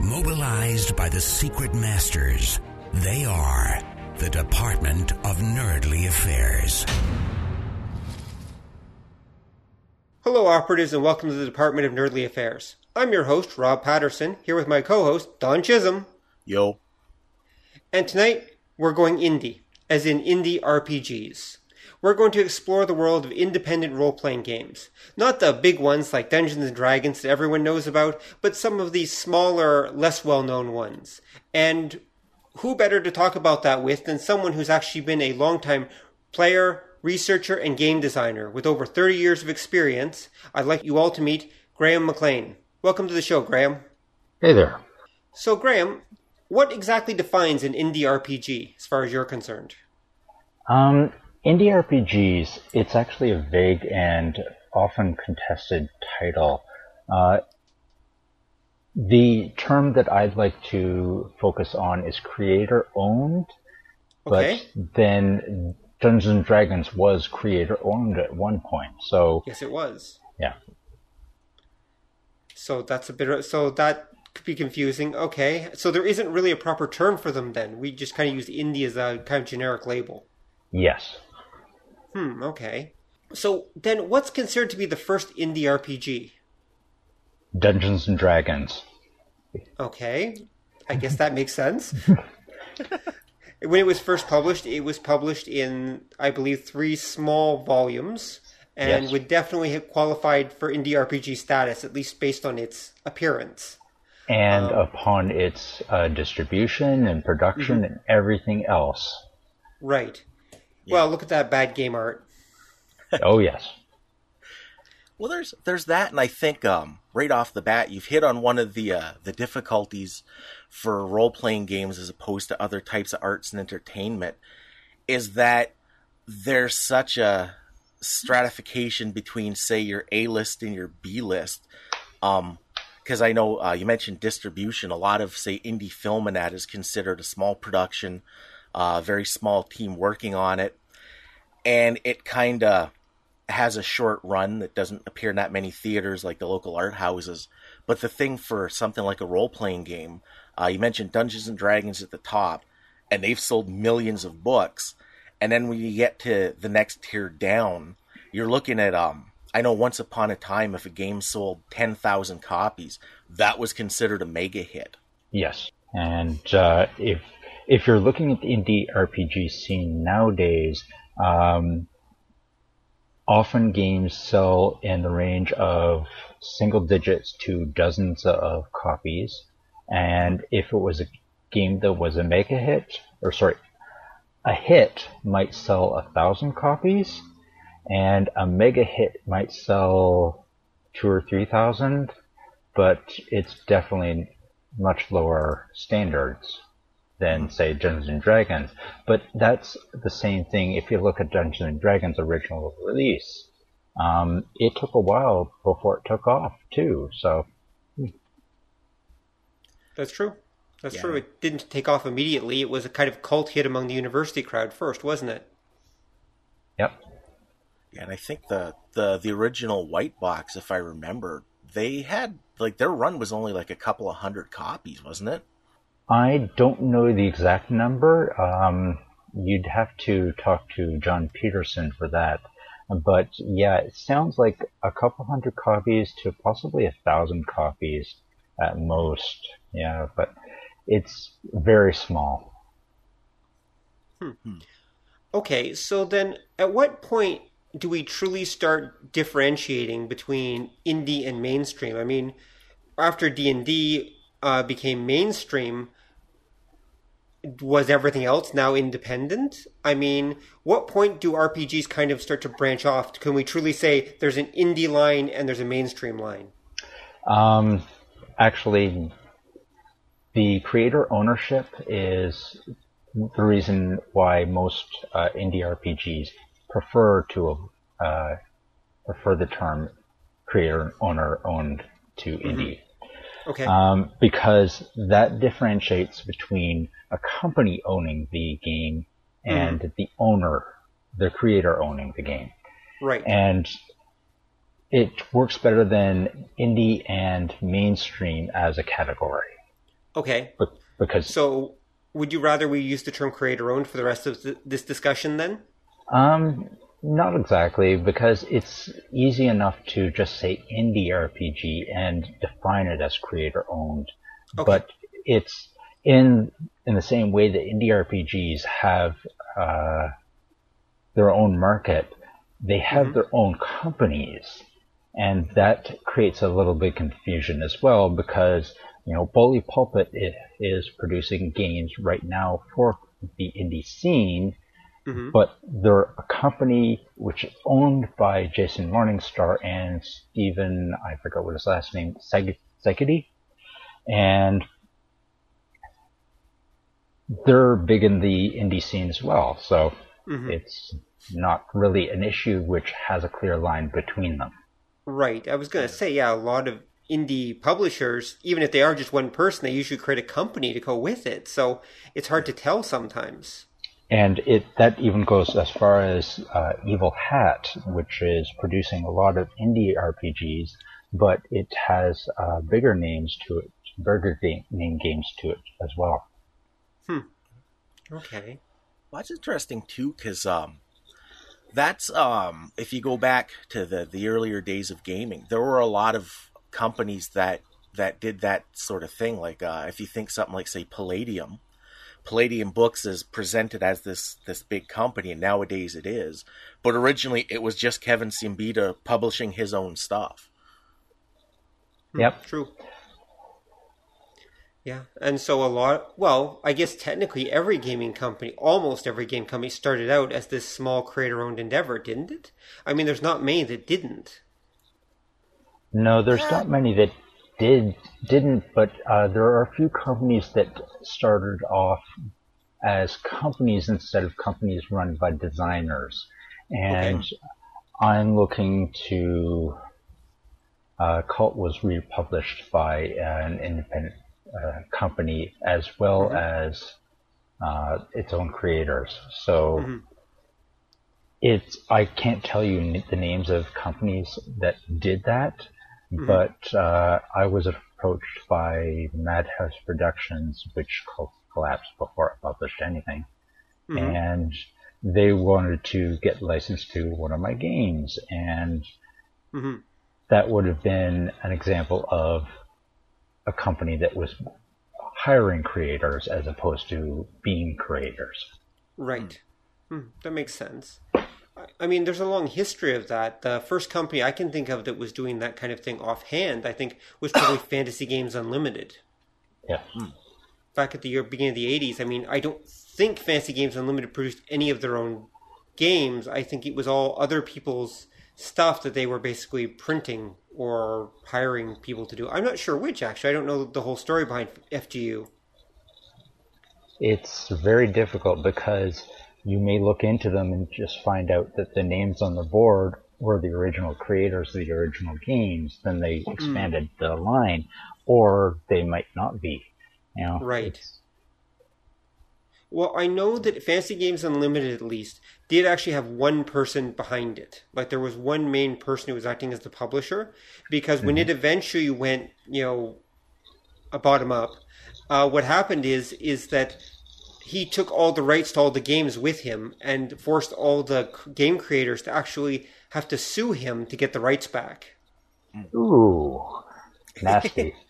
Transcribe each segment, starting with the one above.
Mobilized by the secret masters, they are the Department of Nerdly Affairs. Hello, operatives, and welcome to the Department of Nerdly Affairs. I'm your host, Rob Patterson, here with my co host, Don Chisholm. Yo. And tonight, we're going indie, as in indie RPGs. We're going to explore the world of independent role playing games. Not the big ones like Dungeons and Dragons that everyone knows about, but some of these smaller, less well known ones. And who better to talk about that with than someone who's actually been a longtime player, researcher, and game designer with over 30 years of experience. I'd like you all to meet Graham MacLean. Welcome to the show, Graham. Hey there. So, Graham, what exactly defines an indie RPG as far as you're concerned? Um, indie RPGs, it's actually a vague and often contested title. Uh, the term that I'd like to focus on is creator owned, Okay. but then Dungeons and Dragons was creator owned at one point. So Yes, it was. yeah, So that's a bit. So that could be confusing. Okay, so there isn't really a proper term for them. Then we just kind of use indie as a kind of generic label. yes. Hmm. Okay. So then, what's considered to be the first indie RPG? Dungeons and Dragons. Okay, I guess that makes sense. when it was first published, it was published in, I believe, three small volumes, and Yes. would definitely have qualified for indie RPG status, at least based on its appearance. And upon its uh, distribution and production and everything else. Right. Well, look at that bad game art. oh, yes. Well, there's there's that, and I think um, right off the bat, you've hit on one of the uh, the difficulties for role playing games as opposed to other types of arts and entertainment, is that there's such a stratification between, say, your A list and your B list. Um, because I know uh, you mentioned distribution. A lot of, say, indie film and that is considered a small production, uh, very small team working on it, and it kind of has a short run that doesn't appear in that many theaters like the local art houses. But the thing for something like a role playing game, uh, you mentioned Dungeons and Dragons at the top, and they've sold millions of books. And then when you get to the next tier down, you're looking at um. I know once upon a time, if a game sold ten thousand copies, that was considered a mega hit. Yes, and uh, if if you're looking at the indie RPG scene nowadays, um, often games sell in the range of single digits to dozens of copies, and if it was a game that was a mega hit, or sorry, a hit might sell a thousand copies, and a mega hit might sell two or three thousand, but it's definitely much lower standards than say Dungeons and Dragons. But that's the same thing if you look at Dungeons and Dragons original release. Um, it took a while before it took off too. So That's true. That's Yeah. true. It didn't take off immediately. It was a kind of cult hit among the university crowd first, wasn't it? yep. Yeah, and I think the the the original White Box, if I remember, they had like their run was only like a couple of hundred copies, wasn't it? I don't know the exact number. Um, you'd have to talk to Jon Peterson for that. But yeah, it sounds like a couple hundred copies to possibly a thousand copies at most. Yeah, but it's very small. Okay, so then at what point do we truly start differentiating between indie and mainstream? I mean, after D&D uh, became mainstream, was everything else now independent? I mean, what point do RPGs kind of start to branch off? Can we truly say there's an indie line and there's a mainstream line? Um, actually, the creator ownership is the reason why most uh, indie RPGs prefer to uh, prefer the term creator owner owned to Mm-hmm. indie. Okay. Um, because that differentiates between a company owning the game and Mm-hmm. the owner, the creator owning the game. right. And it works better than indie and mainstream as a category. okay. Be- Because So, would you rather we use the term creator owned for the rest of th- this discussion then? Um, not exactly, because it's easy enough to just say indie RPG and define it as creator owned. Okay. But it's in in the same way that indie RPGs have uh, their own market, they have their own companies, and that creates a little bit confusion as well because you know Bully Pulpit is producing games right now for the indie scene Mhm. but they're a company which is owned by Jason Morningstar and Stephen, I forgot what his last name, Seg- Segedy. And they're big in the indie scene as well, so Mhm. it's not really an issue which has a clear line between them. Right. I was going to say, yeah, a lot of indie publishers, even if they are just one person, they usually create a company to go with it. So it's hard to tell sometimes. And it that even goes as far as uh, Evil Hat, which is producing a lot of indie RPGs, but it has uh, bigger names to it, bigger ga- name games to it as well. Okay. Well, that's interesting too, because um, that's um, if you go back to the the earlier days of gaming, there were a lot of companies that that did that sort of thing. Like uh, if you think something like say Palladium, Palladium Books is presented as this this big company, and nowadays it is. But originally, it was just Kevin Siembieda publishing his own stuff. Yep. True. Yeah, and so a lot. Well, I guess technically every gaming company, almost every game company, started out as this small creator-owned endeavor, didn't it? I mean, there's not many that didn't. No, there's not many that did didn't, but uh, there are a few companies that started off as companies instead of companies run by designers, and Okay. I'm looking to. Uh, Kult was republished by an independent company as well as uh, its own creators. So Mhm. it's I can't tell you the names of companies that did that, but uh, I was approached by Madhouse Productions, which collapsed before it published anything, Mhm. and they wanted to get licensed to one of my games, and hmm that would have been an example of a company that was hiring creators as opposed to being creators. Right. Hmm, that makes sense. I- I mean, there's a long history of that. The first company I can think of that was doing that kind of thing offhand, I think, was probably Fantasy Games Unlimited. Yeah. Back at the year, beginning of the 80s. I mean, I don't think Fantasy Games Unlimited produced any of their own games. I think it was all other people's stuff that they were basically printing or hiring people to do. I'm not sure which, actually. I don't know the whole story behind FGU. It's very difficult because you may look into them and just find out that the names on the board were the original creators of the original games. Then they hmm. expanded the line, or they might not be. You know, Right. it's- Well, I know that Fantasy Games Unlimited, at least, did actually have one person behind it. Like there was one main person who was acting as the publisher, because when it eventually went, you know, a bottom up, uh, what happened is is that he took all the rights to all the games with him and forced all the game creators to actually have to sue him to get the rights back. Ooh, nasty.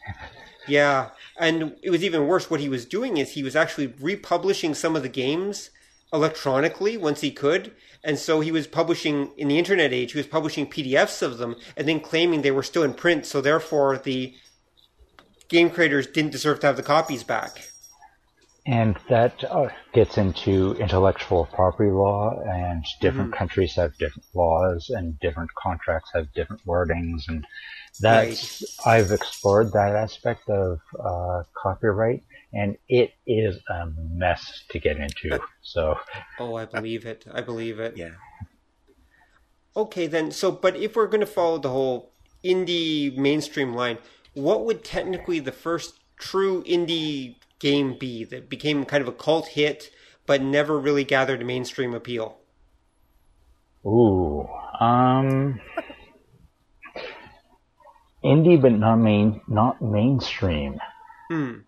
Yeah, and it was even worse. What he was doing is he was actually republishing some of the games electronically once he could, and so he was publishing in the internet age. He was publishing PDFs of them and then claiming they were still in print. So therefore, the game creators didn't deserve to have the copies back. And that uh, gets into intellectual property law, and different countries have different laws, and different contracts have different wordings, and that's I've explored that aspect of uh, copyright, and it is a mess to get into. So, Oh, I believe it. I believe it. Yeah. Okay, then. So, but if we're going to follow the whole indie mainstream line, what would technically the first true indie game be that became kind of a cult hit but never really gathered mainstream appeal? ooh, um, indie, but not main, not mainstream. Hmm.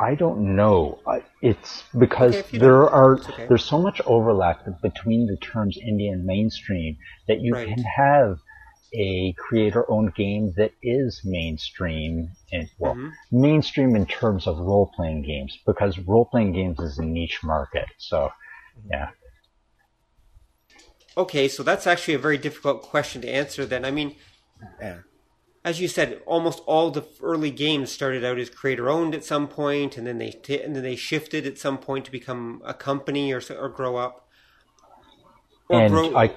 I don't know. It's because Okay, there are okay. there's so much overlap between the terms indie and mainstream that you Right. can have a creator-owned game that is mainstream and well, Mhm. mainstream in terms of role-playing games because role-playing games is a niche market. So, yeah. Okay, so that's actually a very difficult question to answer then. I mean, Yeah. as you said, almost all the early games started out as creator owned at some point, and then they t- and then they shifted at some point to become a company or or grow up. Or and grow- I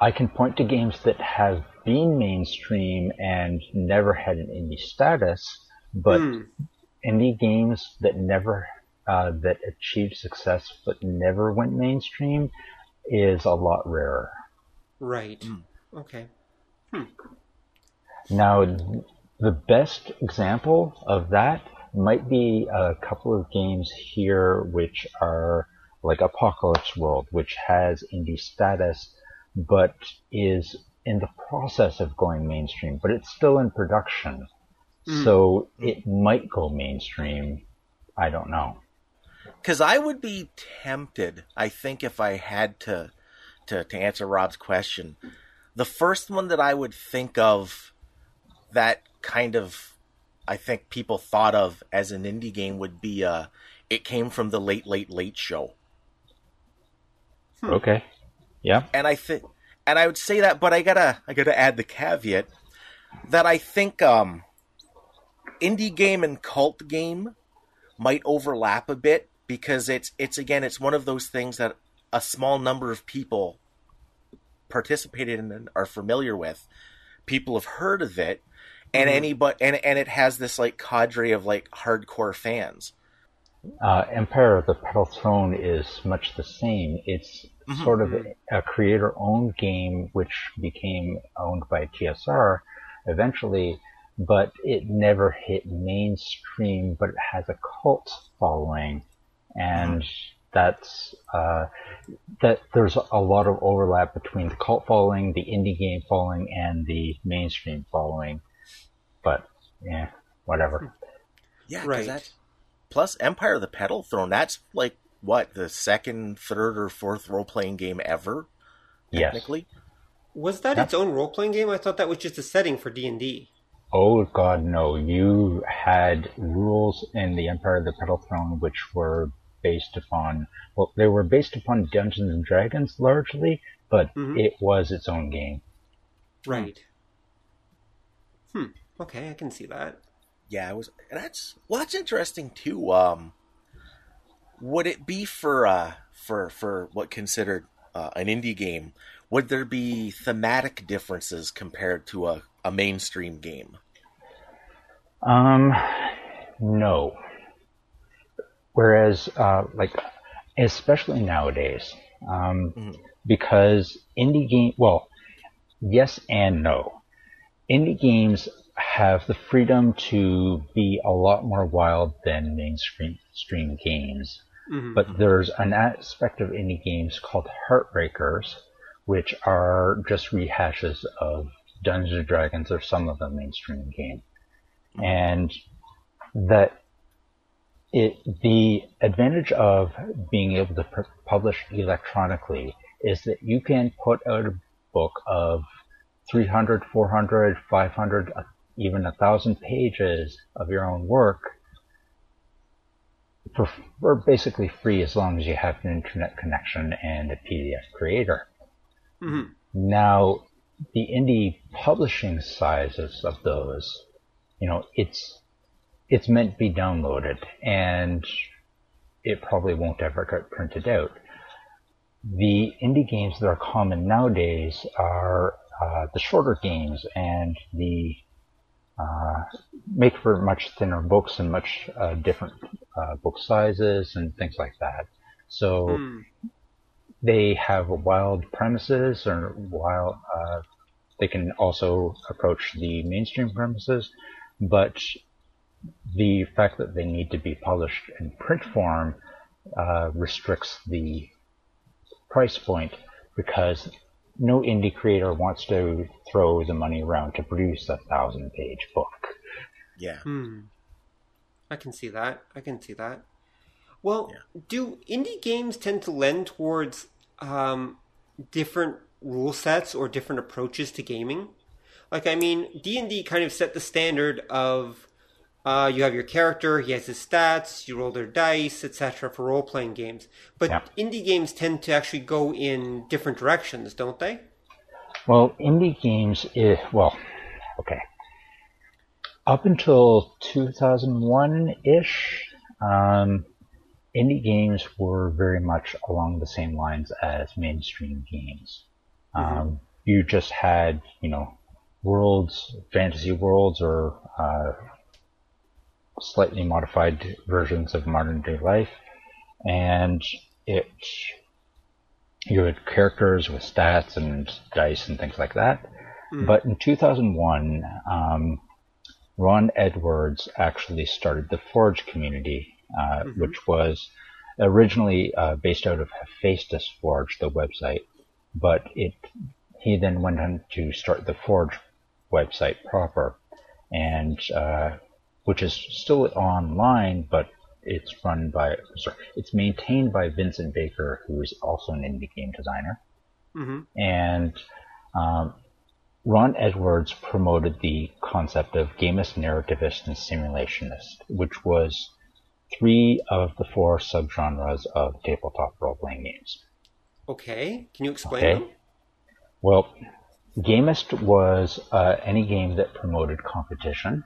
I can point to games that have been mainstream and never had an indie status, but Hmm. indie games that never uh, that achieved success but never went mainstream is a lot rarer. right. Hmm. Okay. Hmm. Now, the best example of that might be a couple of games here, which are like Apocalypse World, which has indie status, but is in the process of going mainstream, but it's still in production. Hmm. So it might go mainstream. I don't know. Because I would be tempted, I think, if I had to, to to answer Rob's question, the first one that I would think of that kind of, I think people thought of as an indie game would be uh, it came from the Late Late Late Show, Okay. Yeah. and I think, and I would say that, but I gotta I gotta add the caveat that I think um, indie game and cult game might overlap a bit because it's it's again it's one of those things that a small number of people participated in and are familiar with. People have heard of it, and anybody and and it has this like cadre of like hardcore fans. Uh, Empire of the Petal Throne is much the same. It's sort of a, a creator-owned game which became owned by TSR eventually, but it never hit mainstream. But it has a cult following, and that's uh, that. There's a lot of overlap between the cult following, the indie game following, and the mainstream following. But yeah, whatever. Yeah, 'cause Right. That, plus, Empire of the Petal Throne. That's like what the second, third, or fourth role playing game ever. Yes. Technically, Was that its own role playing game? I thought that was just a setting for D and D. Oh God, no! You had rules in the Empire of the Petal Throne which were based upon well, they were based upon Dungeons and Dragons largely, but Mhm. it was its own game. Right. Hmm. Okay, I can see that. yeah, it was. And that's well, that's interesting too. Um, would it be for uh for for what considered uh, an indie game? Would there be thematic differences compared to a, a mainstream game? Um, no. Whereas, uh, like, especially nowadays, um, because indie game, well, yes and no. Indie games have the freedom to be a lot more wild than mainstream stream games. Mhm. But there's an aspect of indie games called Heartbreakers, which are just rehashes of Dungeons and Dragons or some of the mainstream game. And that it the advantage of being able to pu- publish electronically is that you can put out a book of 300, 400, 500, uh, even a thousand pages of your own work for, for basically free as long as you have an internet connection and a PDF creator. Mhm. Now, the indie publishing sizes of those, you know, it's it's meant to be downloaded, and it probably won't ever get printed out. The indie games that are common nowadays are uh, the shorter games and the uh, make for much thinner books and much uh, different uh, book sizes and things like that. So Hmm. they have wild premises or wild. Uh, they can also approach the mainstream premises, but the fact that they need to be published in print form uh, restricts the price point because no indie creator wants to throw the money around to produce a thousand page book. Yeah. Hmm. I can see that. I can see that. Well, do indie games tend to lend towards um, different rule sets or different approaches to gaming? Like, I mean, D and D kind of set the standard of uh, you have your character, he has his stats, you roll their dice, etc. for role playing games. But Yeah. indie games tend to actually go in different directions, don't they? Well, indie games, is, well, okay. Up until 2001 ish, um, indie games were very much along the same lines as mainstream games. Um, you just had, you know, worlds, fantasy worlds, or uh, slightly modified versions of modern day life, and it you had characters with stats and dice and things like that. But in 2001, um, Ron Edwards actually started the Forge community, uh, which was originally uh, based out of Hephaestus Forge, the website, but it he then went on to start the Forge website proper, and uh, which is still online, but it's run by sorry, it's maintained by Vincent Baker, who is also an indie game designer, Mm-hmm. and um, Ron Edwards promoted the concept of gamist, narrativist, and simulationist, which was three of the four subgenres of tabletop role-playing games. Okay, can you explain Okay. them? Well, gamist was uh, any game that promoted competition.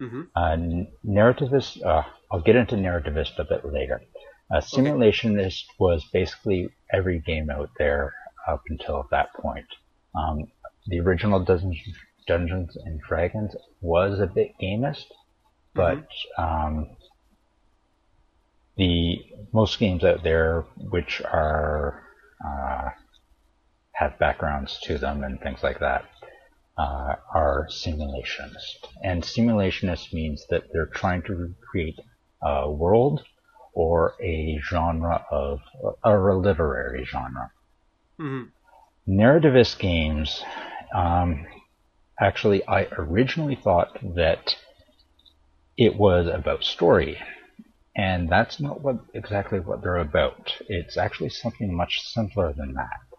Mm-hmm. Uh, narrativist, uh, I'll get into narrativist a bit later. Uh, simulationist was basically every game out there up until that point. Um, the original Dungeons, Dungeons and Dragons was a bit gamist, but um, the most games out there which are uh, have backgrounds to them and things like that uh, are simulationists. And simulationist means that they're trying to create a world or a genre of, or a literary genre. Mm-hmm. Narrativist games, um, actually, I originally thought that it was about story. And that's not what exactly what they're about. It's actually something much simpler than that.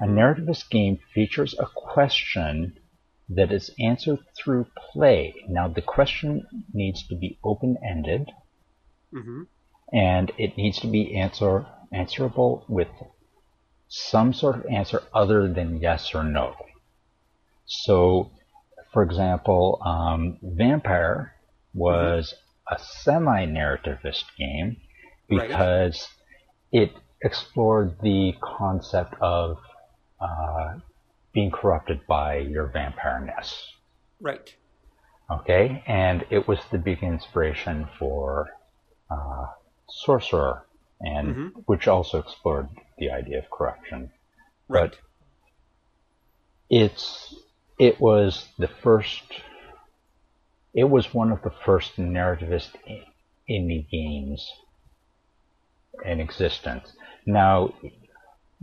A narrativist game features a question that is answered through play. Now, the question needs to be open ended Mm-hmm. and it needs to be answer, answerable with some sort of answer other than yes or no. So, for example, um, Vampire was a semi narrativist game Right. because it explored the concept of uh, being corrupted by your vampireness. Right. Okay, and it was the big inspiration for uh, Sorcerer, and Mhm. which also explored the idea of corruption. Right. But it's it was the first. It was one of the first narrativist indie games in existence. Now,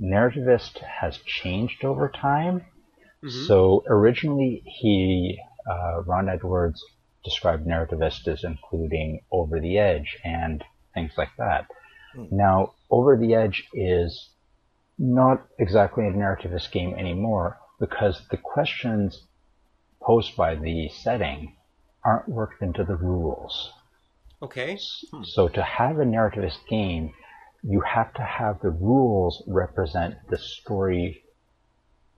narrativist has changed over time. Mhm. So originally, he uh, Ron Edwards described narrativist as including Over the Edge and things like that. Now, Over the Edge is not exactly a narrativist game anymore because the questions posed by the setting aren't worked into the rules. Okay. So to have a narrativist game, you have to have the rules represent the story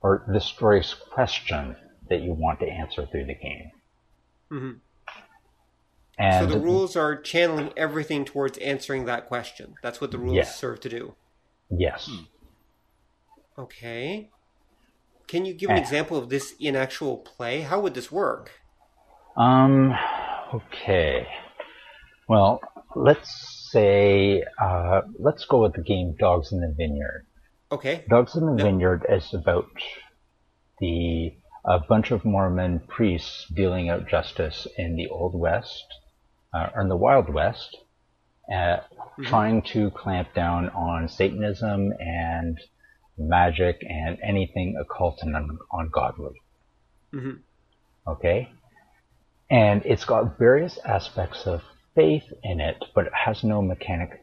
or the story's question that you want to answer through the game. Mhm. And so the rules are channeling everything towards answering that question. That's what the rules Yeah. serve to do. yes, Okay. Can you give an Eh. example of this in actual play? How would this work? Um, okay. Well, let's say, uh, let's go with the game Dogs in the Vineyard. Okay. Dogs in the Vineyard is about the a bunch of Mormon priests dealing out justice in the Old West, uh, or in the Wild West, uh, mm-hmm. trying to clamp down on Satanism and magic and anything occult and un- ungodly. Mm-hmm. Okay? And it's got various aspects of faith in it, but it has no mechanic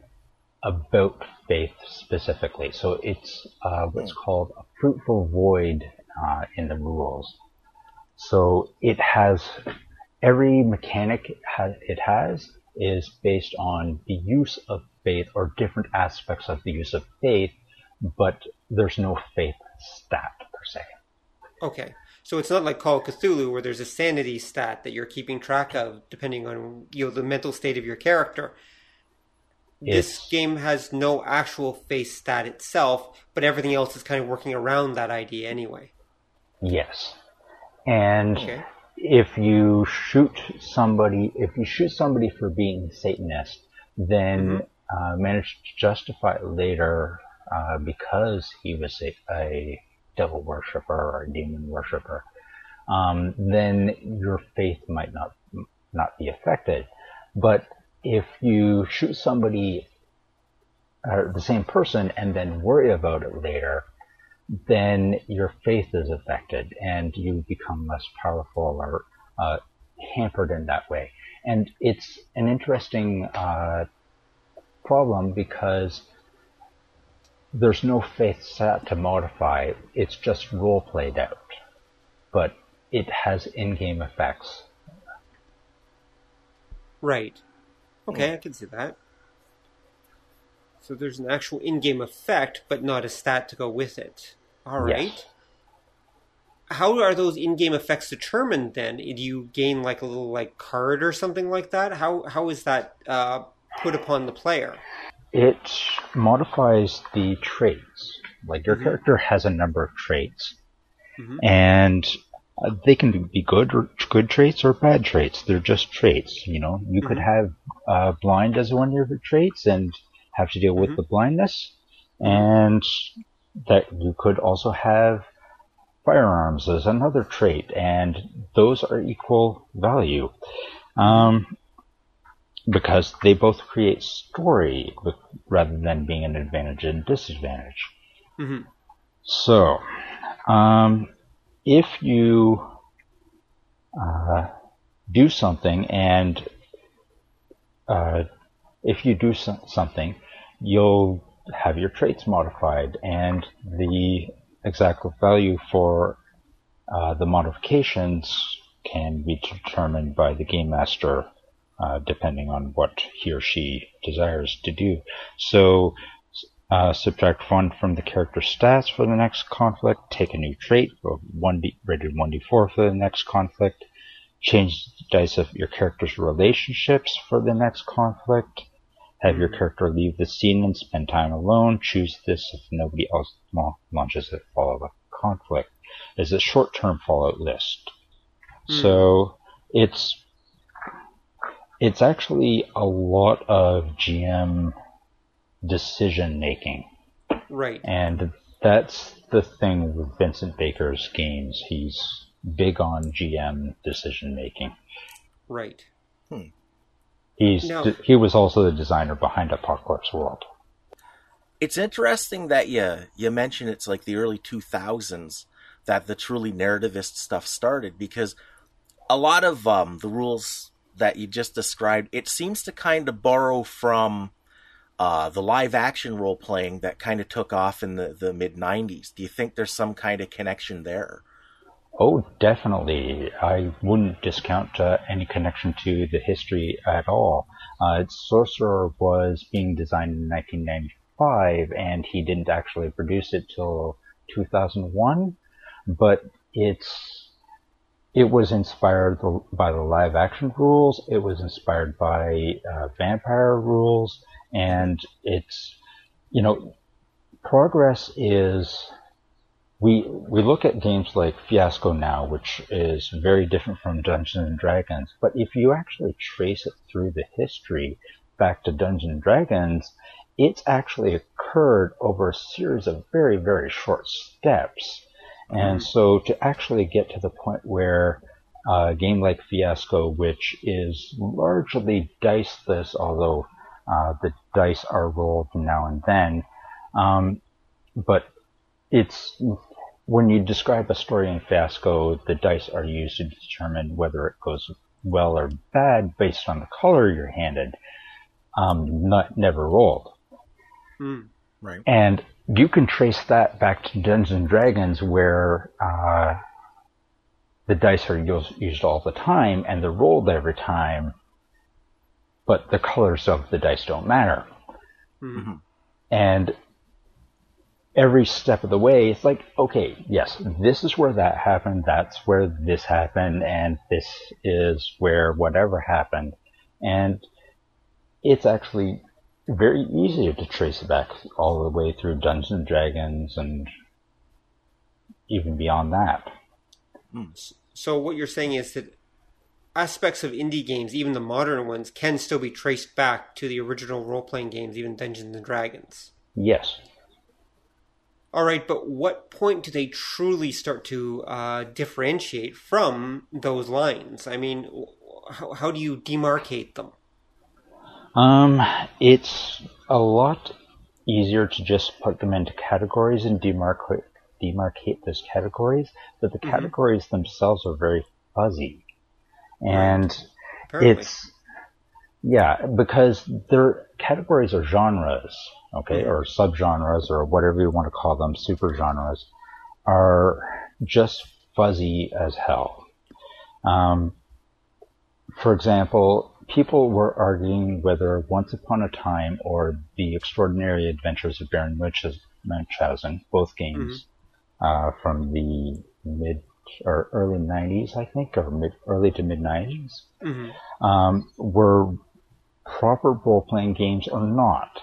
about faith specifically. So it's uh, what's called a fruitful void uh, in the rules. So it has every mechanic it has is based on the use of faith or different aspects of the use of faith, but there's no faith stat per se. Okay. So it's not like Call of Cthulhu where there's a sanity stat that you're keeping track of depending on you know the mental state of your character. It's, this game has no actual faith stat itself, but everything else is kind of working around that idea anyway. Yes. And okay. if you shoot somebody, if you shoot somebody for being Satanist, then mm-hmm. uh, manage to justify it later uh, because he was a, a, devil worshiper or a demon worshiper, um, then your faith might not not be affected. But if you shoot somebody, uh, the same person, and then worry about it later, then your faith is affected and you become less powerful or uh, hampered in that way. And it's an interesting uh, problem because there's no faith set to modify. It's just role played out, but it has in-game effects. Right. Okay, I can see that. So there's an actual in-game effect, but not a stat to go with it. All right. Yes. How are those in-game effects determined then? Do you gain like a little like card or something like that? How how is that uh, put upon the player? It modifies the traits. Like your mm-hmm. character has a number of traits, mm-hmm. and uh, they can be good or good traits or bad traits. They're just traits. You know, you mm-hmm. could have uh, blind as one of your traits and have to deal with mm-hmm. the blindness, and that you could also have firearms as another trait, and those are equal value. Um, because they both create story rather than being an advantage and disadvantage. Mm-hmm. So, um, if you uh, do something and uh, if you do so- something, you'll have your traits modified, and the exact value for uh, the modifications can be determined by the game master uh, depending on what he or she desires to do. So uh, subtract one from the character stats for the next conflict, take a new trait, one D, rated 1d4 for the next conflict, change the dice of your character's relationships for the next conflict, have your character leave the scene and spend time alone. Choose this if nobody else launches a follow-up conflict. Is a short-term fallout list. Mm. So it's it's actually a lot of GM decision making. Right. And that's the thing with Vincent Baker's games. He's big on GM decision making. Right. Hmm. He's no. he was also the designer behind Apocalypse World. It's interesting that you you mention it's like the early 2000s that the truly narrativist stuff started because a lot of um, the rules that you just described it seems to kind of borrow from uh, the live action role playing that kind of took off in the, the mid 90s. Do you think there's some kind of connection there? Oh, definitely. I wouldn't discount uh, any connection to the history at all. Uh, Sorcerer was being designed in 1995, and he didn't actually produce it till 2001. But it's it was inspired by the live action rules. It was inspired by uh, vampire rules, and it's you know progress is we we look at games like Fiasco now, which is very different from Dungeons and Dragons. But if you actually trace it through the history back to Dungeons and Dragons, it's actually occurred over a series of very very short steps. And so to actually get to the point where a game like Fiasco, which is largely diceless, although uh, the dice are rolled now and then, um, but it's when you describe a story in Fiasco, the dice are used to determine whether it goes well or bad based on the color you're handed, um, not never rolled. Mm. Right. And you can trace that back to Dungeons and Dragons, where uh, the dice are used, all the time and they're rolled every time, but the colors of the dice don't matter. Mm-hmm. And every step of the way, it's like, okay, yes, this is where that happened, that's where this happened, and this is where whatever happened. And it's actually very easy to trace it back all the way through Dungeons and Dragons and even beyond that. So what you're saying is that aspects of indie games, even the modern ones, can still be traced back to the original role-playing games, even Dungeons and Dragons. Yes. All right, but what point do they truly start to uh, differentiate from those lines? I mean, how, how do you demarcate them? Um, it's a lot easier to just put them into categories and demarcate demarcate those categories, but the categories themselves are very fuzzy. And Apparently. it's yeah, because their categories are genres, okay, or subgenres or whatever you want to call them, super genres, are just fuzzy as hell. Um, for example, people were arguing whether Once Upon a Time or The Extraordinary Adventures of Baron Munchausen, both games uh, from the mid or early 90s, I think, or mid, early to mid 90s, um, were proper role playing games or not.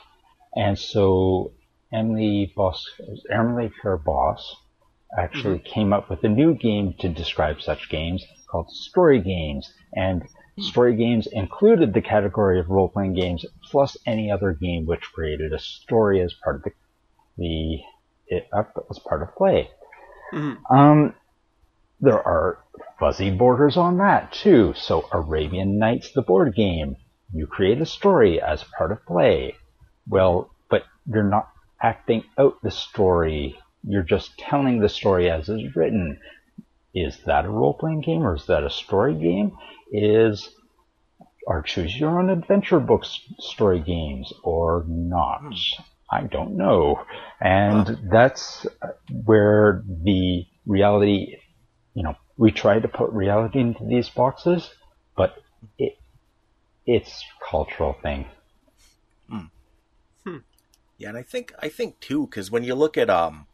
And so Emily Boss, Emily Care Boss actually came up with a new game to describe such games called story games. And story games included the category of role playing games plus any other game which created a story as part of the, the it up as part of play. Um, there are fuzzy borders on that too. So Arabian Nights, the board game, you create a story as part of play. Well, but you're not acting out the story. You're just telling the story as is written. Is that a role-playing game or is that a story game? Is are choose your own adventure books story games or not? I don't know. And that's where the reality, you know, we try to put reality into these boxes, but it, it's cultural thing. Hmm. Yeah, and I think I think too because when you look at um,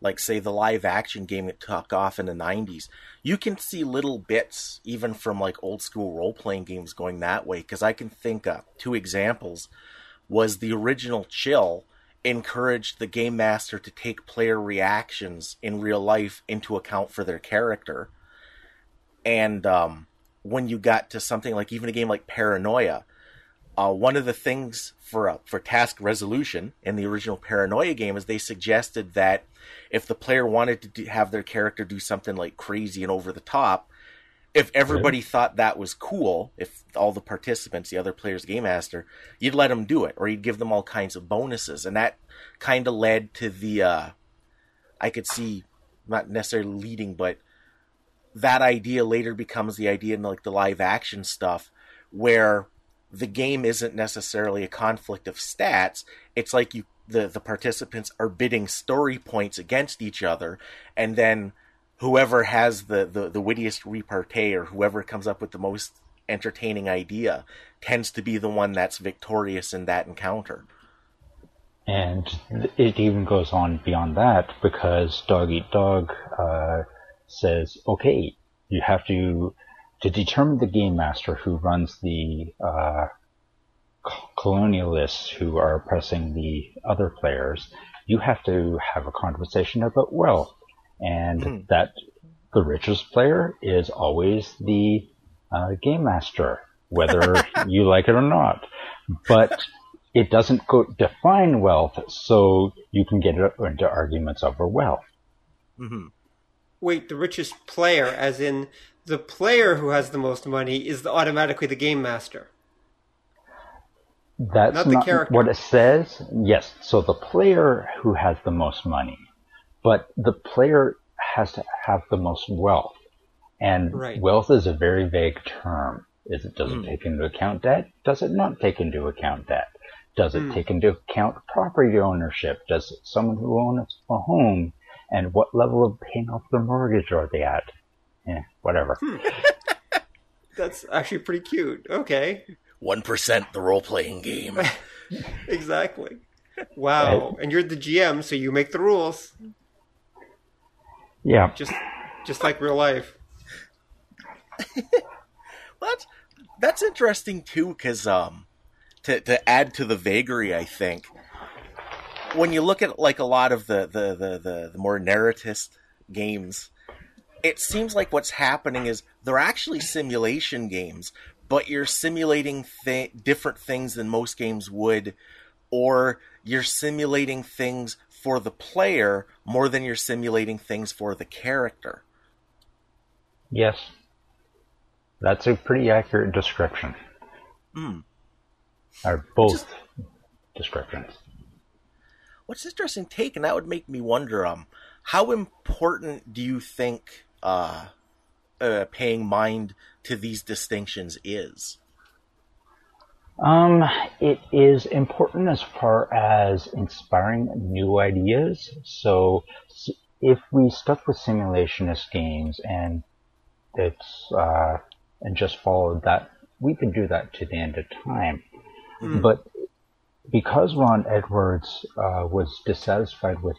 like say the live action game that took off in the '90s, you can see little bits even from like old school role playing games going that way. Because I can think of two examples. Was the original Chill encouraged the game master to take player reactions in real life into account for their character, and um, when you got to something like even a game like Paranoia, uh, one of the things for uh, for task resolution in the original Paranoia game is they suggested that if the player wanted to do, have their character do something like crazy and over the top, if everybody thought that was cool, if all the participants, the other players, game master, you'd let them do it, or you'd give them all kinds of bonuses, and that kind of led to the. Uh, I could see, not necessarily leading, but that idea later becomes the idea in like the live action stuff, where the game isn't necessarily a conflict of stats. It's like you the the participants are bidding story points against each other, and then whoever has the the, the wittiest repartee or whoever comes up with the most entertaining idea tends to be the one that's victorious in that encounter. And it even goes on beyond that because Dog Eat Dog uh, says, okay, you have to to determine the game master who runs the uh, colonialists who are oppressing the other players. You have to have a conversation about wealth, and mm. that the richest player is always the uh, game master, whether you like it or not. But it doesn't go define wealth, so you can get into arguments over wealth. Mm-hmm. Wait, the richest player, as in the player who has the most money, is automatically the game master. That's not, not character. what it says. Yes, so the player who has the most money, but the player has to have the most wealth, and right. wealth is a very vague term. Is it does it mm. take into account debt? Does it not take into account debt? Does it mm. take into account property ownership? Does someone who owns a home and what level of paying off their mortgage are they at? Yeah, whatever. Hmm. That's actually pretty cute. Okay. 1% the role playing game. exactly. Wow. And you're the GM, so you make the rules. Yeah. Just just like real life. well, that's, that's interesting too, because um, to to add to the vagary, I think when you look at like a lot of the the the, the, the more narratist games, it seems like what's happening is they're actually simulation games, but you're simulating th- different things than most games would, or you're simulating things for the player more than you're simulating things for the character. Yes. That's a pretty accurate description. Mm. Or both Just, descriptions. What's interesting take, and that would make me wonder, um, how important do you think uh, uh, paying mind to these distinctions is? Um, it is important as far as inspiring new ideas. So if we stuck with simulationist games and it's uh, and just followed that, we could do that to the end of time. Mm. But because Ron Edwards uh, was dissatisfied with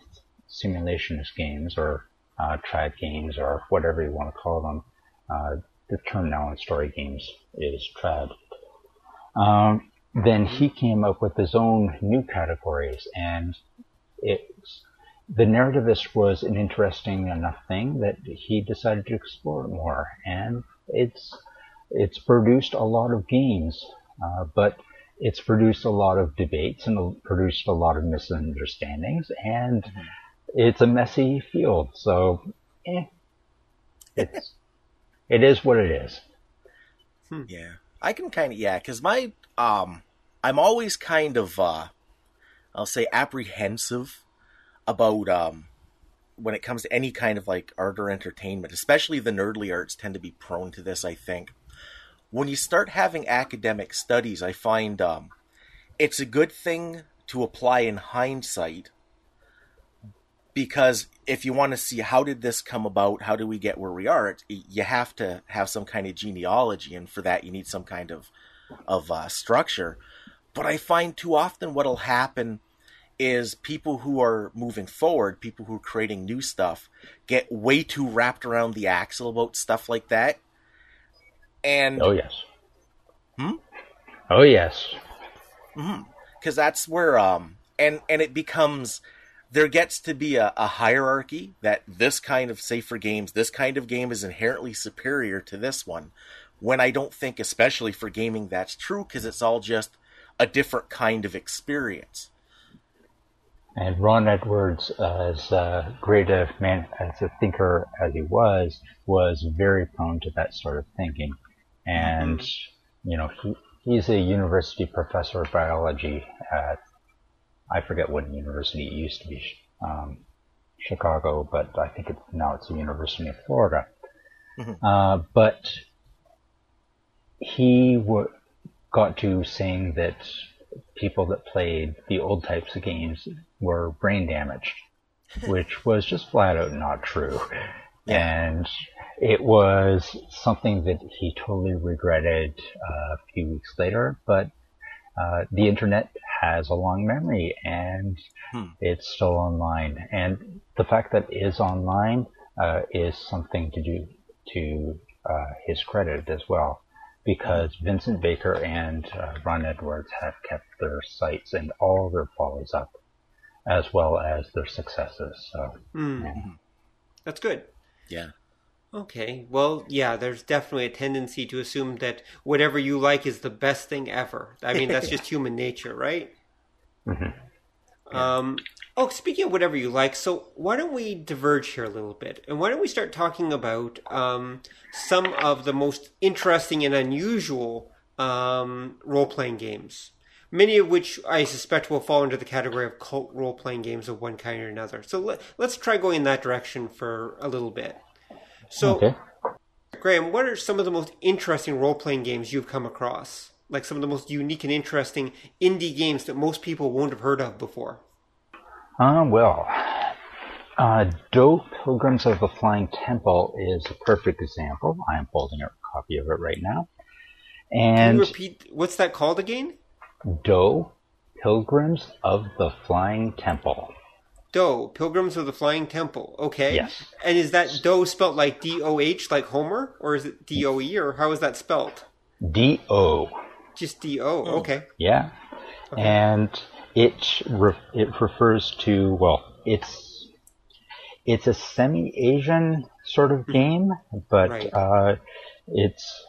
simulationist games or uh, games or whatever you want to call them, uh, the term now in story games is trad. Um, then he came up with his own new categories, and it's the narrativist was an interesting enough thing that he decided to explore it more, and it's it's produced a lot of games, uh, but it's produced a lot of debates and produced a lot of misunderstandings, and mm-hmm. It's a messy field. So, eh, it's it is what it is. Hmm. Yeah, I can kind of yeah, because my um, I'm always kind of uh, I'll say apprehensive about um when it comes to any kind of like art or entertainment, especially the nerdly arts tend to be prone to this. I think when you start having academic studies, I find um, it's a good thing to apply in hindsight because if you want to see how did this come about, how do we get where we are, you have to have some kind of genealogy, and for that you need some kind of of uh, structure. But I find too often what'll happen is people who are moving forward, people who are creating new stuff, get way too wrapped around the axle about stuff like that, and oh yes, hmm? oh yes, mm-hmm. Cause that's where um and and it becomes there gets to be a, a hierarchy that this kind of safer games, this kind of game is inherently superior to this one. When I don't think, especially for gaming, that's true because it's all just a different kind of experience. And Ron Edwards, uh, as uh, great a man as a thinker as he was, was very prone to that sort of thinking and mm-hmm. you know he he's a university professor of biology at I forget what university it used to be, um, Chicago, but I think it's now it's the University of Florida. Mm-hmm. Uh, but he w- got to saying that people that played the old types of games were brain damaged, which was just flat out not true. And it was something that he totally regretted uh, a few weeks later, but uh, the internet has a long memory and hmm. it's still online. And the fact that it is online uh, is something to do to uh, his credit as well, because Vincent Baker and uh, Ron Edwards have kept their sites and all their follows up, as well as their successes. So, mm. yeah. That's good. Yeah. Okay. Well, yeah, there's definitely a tendency to assume that whatever you like is the best thing ever. I mean, that's just human nature, right? Mm-hmm. Um, oh, speaking of whatever you like, so why don't we diverge here a little bit? And why don't we start talking about um, some of the most interesting and unusual um, role playing games? Many of which I suspect will fall into the category of cult role playing games of one kind or another. So let, let's try going in that direction for a little bit. So, Okay. Graham, what are some of the most interesting role playing games you've come across? Like some of the most unique and interesting indie games that most people won't have heard of before? Uh, well, uh, Do Pilgrims of the Flying Temple is a perfect example. I am holding a copy of it right now. Can And you repeat what's that called again? Do Pilgrims of the Flying Temple. Do, Pilgrims of the Flying Temple. Okay. Yes. And is that Doe spelled like D O H, like Homer, or is it D O E, or how is that spelled? D O. Just D O. Okay. Yeah. And it re- it refers to well, it's it's a semi-Asian sort of game, but Right. uh, it's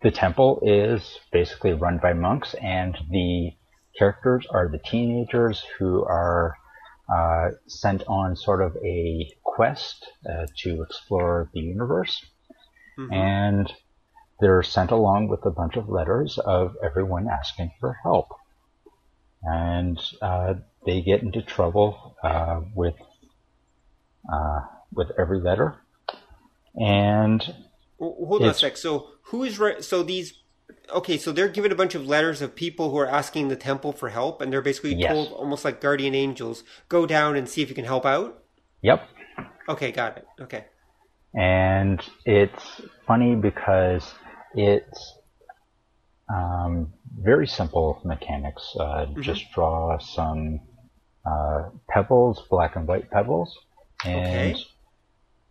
the temple is basically run by monks, and the characters are the teenagers who are uh, sent on sort of a quest uh, to explore the universe, and they're sent along with a bunch of letters of everyone asking for help and uh, they get into trouble uh, with uh, with every letter. And Hold on a sec. So who is right? So these. Okay, so they're given a bunch of letters of people who are asking the temple for help, and they're basically Yes. told, almost like guardian angels, go down and see if you can help out. yep, Okay, got it. Okay. and it's funny because it's um, very simple mechanics. Uh, Just draw some uh, pebbles, black and white pebbles, and Okay.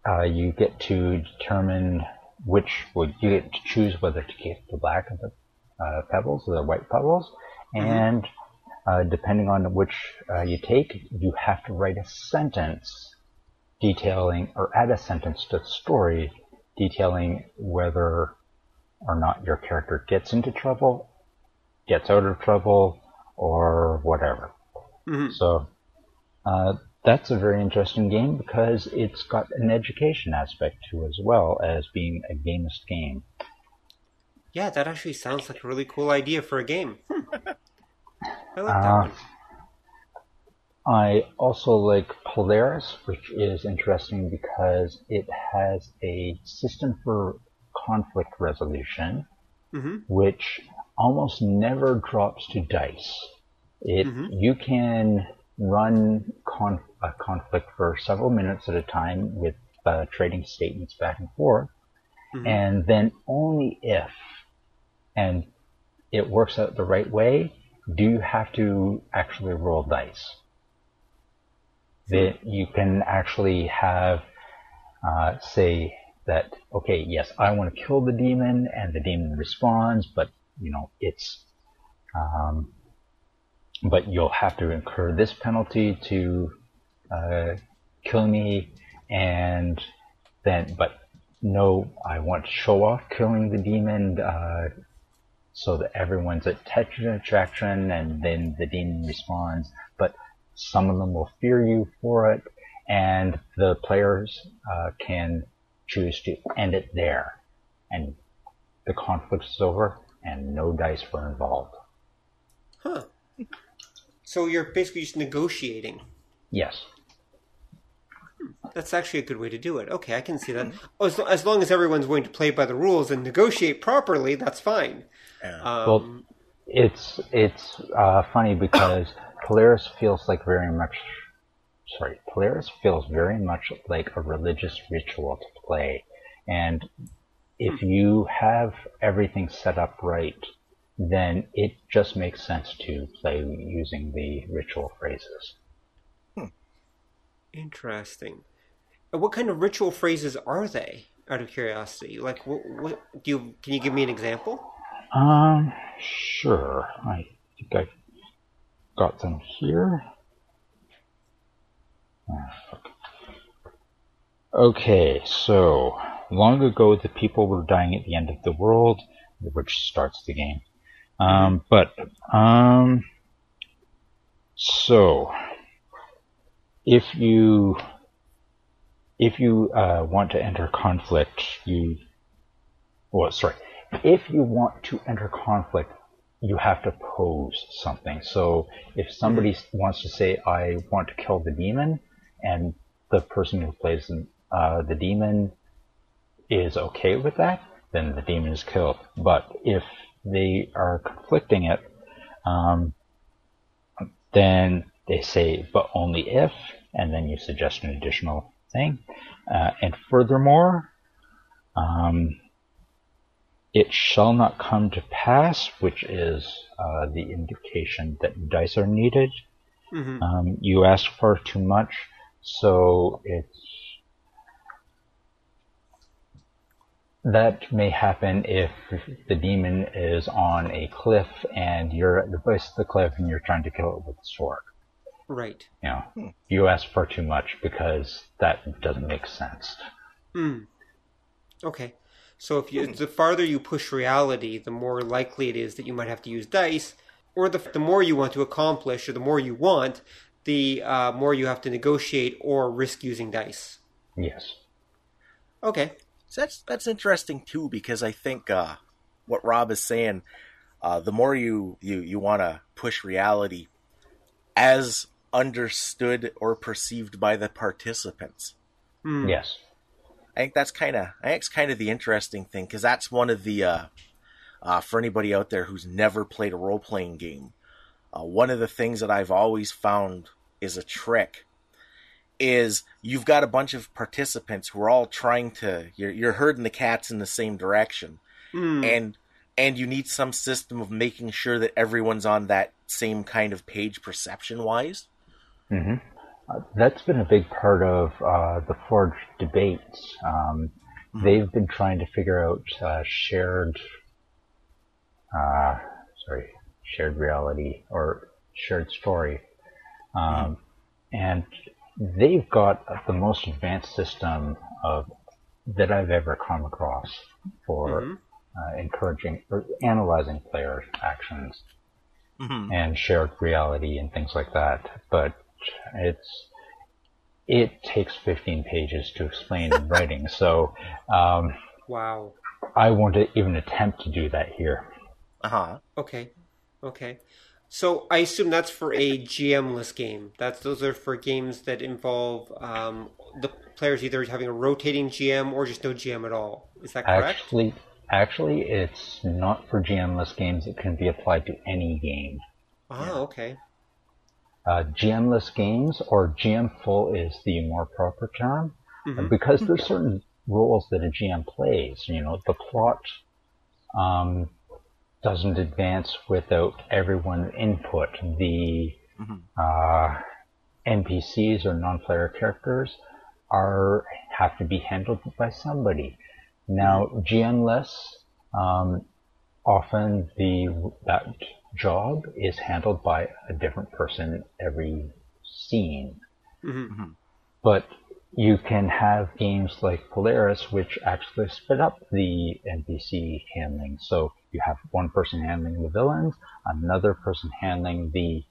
uh, you get to determine which. Well, you get to choose whether to keep the black of the uh, pebbles or the white pebbles, and uh, depending on which uh, you take, you have to write a sentence detailing or add a sentence to the story detailing whether or not your character gets into trouble, gets out of trouble, or whatever. Mhm. So uh, that's a very interesting game because it's got an education aspect to it as well as being a gamist game. Yeah, that actually sounds like a really cool idea for a game. Hmm. I like that Uh, one. I also like Polaris, which is interesting because it has a system for conflict resolution, hmm which almost never drops to dice. It you can run con- a conflict for several minutes at a time with uh, trading statements back and forth, and then only if and it works out the right way, do you have to actually roll dice. That you can actually have, uh, say that, okay, yes, I want to kill the demon, and the demon responds, but, you know, it's, um, but you'll have to incur this penalty to, uh, kill me, and then, but no, I want to show off killing the demon, uh, so that everyone's at attention attraction and then the demon responds, but some of them will fear you for it, and the players uh, can choose to end it there, and the conflict is over, and no dice were involved. Huh. So you're basically just negotiating. Yes. That's actually a good way to do it. Okay, I can see that. Oh, as, as long as everyone's willing to play by the rules and negotiate properly, that's fine. Yeah. Um, Well, it's it's uh, funny because Polaris feels like very much. Sorry, Polaris feels very much like a religious ritual to play, and if you have everything set up right, then it just makes sense to play using the ritual phrases. Interesting. And what kind of ritual phrases are they? Out of curiosity, like what? What do you? Can you give me an example? Um, sure. I think I got them here. Ah. Okay, so long ago the people were dying at the end of the world, which starts the game. Um, but um, so if you if you uh, want to enter conflict, you well, sorry, if you want to enter conflict, you have to pose something. So if somebody wants to say, "I want to kill the demon," and the person who plays uh, the demon is okay with that, then the demon is killed. But if they are conflicting it, um, then they say, but only if, and then you suggest an additional thing. Uh, and furthermore, um, it shall not come to pass, which is uh, the indication that dice are needed. Mm-hmm. Um, you ask for too much, so it's that may happen if the demon is on a cliff and you're at the base of the cliff and you're trying to kill it with a sword. Right. You know, you ask for too much because that doesn't make sense. Hmm. Okay. So if you, the farther you push reality, the more likely it is that you might have to use dice, or the the more you want to accomplish, or the more you want, the uh, more you have to negotiate or risk using dice. Yes. Okay. So that's that's interesting too because I think uh, what Rob is saying, uh, the more you you you want to push reality as understood or perceived by the participants. Hmm. Yes. I think that's kind of I think it's kind of the interesting thing because that's one of the uh, uh, for anybody out there who's never played a role playing game. Uh, one of the things that I've always found is a trick is you've got a bunch of participants who are all trying to you're, you're herding the cats in the same direction. Hmm. and and you need some system of making sure that everyone's on that same kind of page perception wise hmm Uh, that's been a big part of uh, the Forge debates. Um, They've been trying to figure out uh, shared, uh, sorry, shared reality or shared story, um, and they've got the most advanced system of that I've ever come across for Mhm. uh, encouraging or analyzing player actions Mhm. and shared reality and things like that. But it's it takes 15 pages to explain in writing, so um, Wow. I won't even attempt to do that here. uh-huh Okay. Okay. So I assume that's for a GM-less game. That's those are for games that involve um, the players either having a rotating GM or just no GM at all. Is that correct? Actually, actually, it's not for GM-less games. It can be applied to any game. ah, okay. Uh, GM-less games or GM full is the more proper term Mhm. because there's certain roles that a GM plays. You know, the plot um, doesn't advance without everyone's input. The Mhm. uh, NPCs or non-player characters are have to be handled by somebody. Now, GM-less, um, often the that job is handled by a different person every scene. Mhm. But you can have games like Polaris which actually split up the NPC handling. So you have one person handling the villains, another person handling the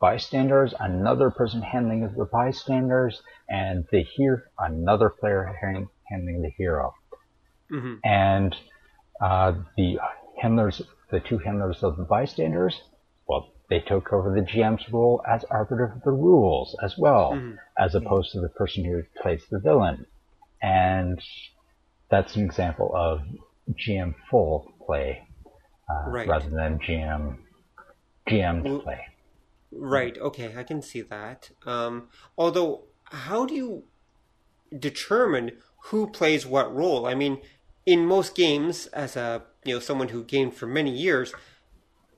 bystanders, another person handling the bystanders, and the here another player hand- handling the hero. Mhm. And uh, the handlers, the two handlers of the bystanders, well, they took over the GM's role as arbiter of the rules as well, Mhm. as opposed to the person who plays the villain. And that's an example of GM full play uh, Right. rather than GM GM Well- play. Right. Okay, I can see that. Um, although, how do you determine who plays what role? I mean, in most games, as a you know someone who gamed for many years,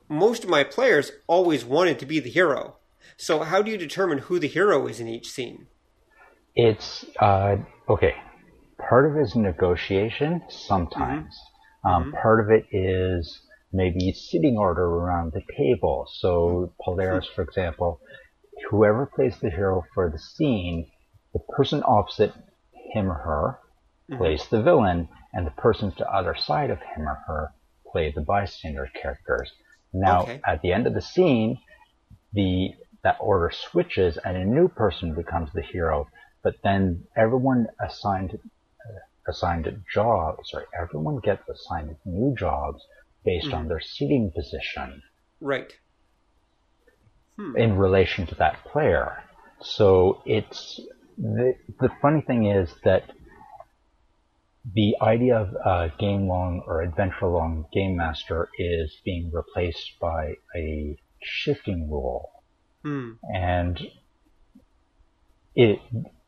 most of my players always wanted to be the hero. So, how do you determine who the hero is in each scene? It's uh, okay. Part of it is negotiation sometimes. Mm-hmm. Um, mm-hmm. Part of it is maybe sitting order around the table. So Polaris, for example, whoever plays the hero for the scene, the person opposite him or her mm-hmm. plays the villain, and the person to the other side of him or her play the bystander characters. Now, Okay. at the end of the scene, the that order switches, and a new person becomes the hero. But then everyone assigned assigned jobs, sorry, everyone gets assigned new jobs based on their seating position Right. in relation to that player. So it's the the funny thing is that the idea of a game long or adventure long game master is being replaced by a shifting rule, Hmm. and it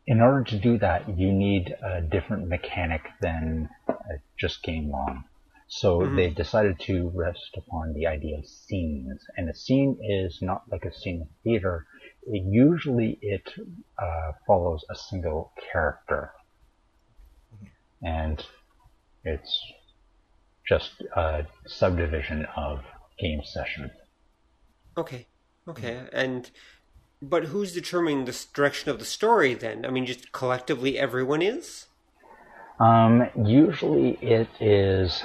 in order to do that you need a different mechanic than uh, just game long. So they decided to rest upon the idea of scenes, and a scene is not like a scene of theater. It, usually, it uh, follows a single character, and it's just a subdivision of game session. Okay. Okay. And but who's determining the direction of the story then? I mean, just collectively everyone is. Um, usually it is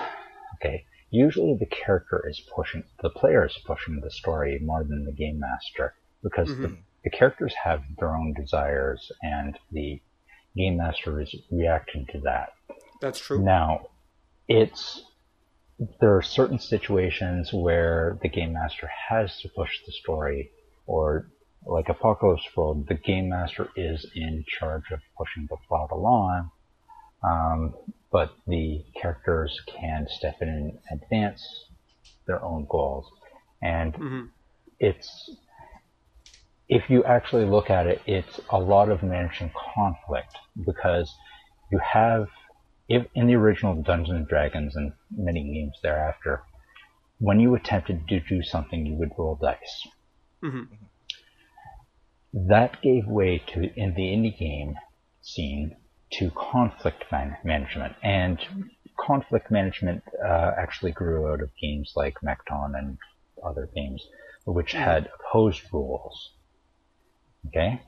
okay. Usually the character is pushing, the player is pushing the story more than the game master because the, the characters have their own desires and the game master is reacting to that. That's true. Now, it's there are certain situations where the game master has to push the story, or like Apocalypse World, the game master is in charge of pushing the plot along, um, but the characters can step in and advance their own goals, and Mhm. it's if you actually look at it, it's a lot of managing conflict because you have if in the original Dungeons and Dragons and many games thereafter, when you attempted to do something, you would roll dice. Mhm. That gave way to in the indie game scene to conflict man- management, and conflict management uh, actually grew out of games like Mekton and other games, which had opposed rules. Okay,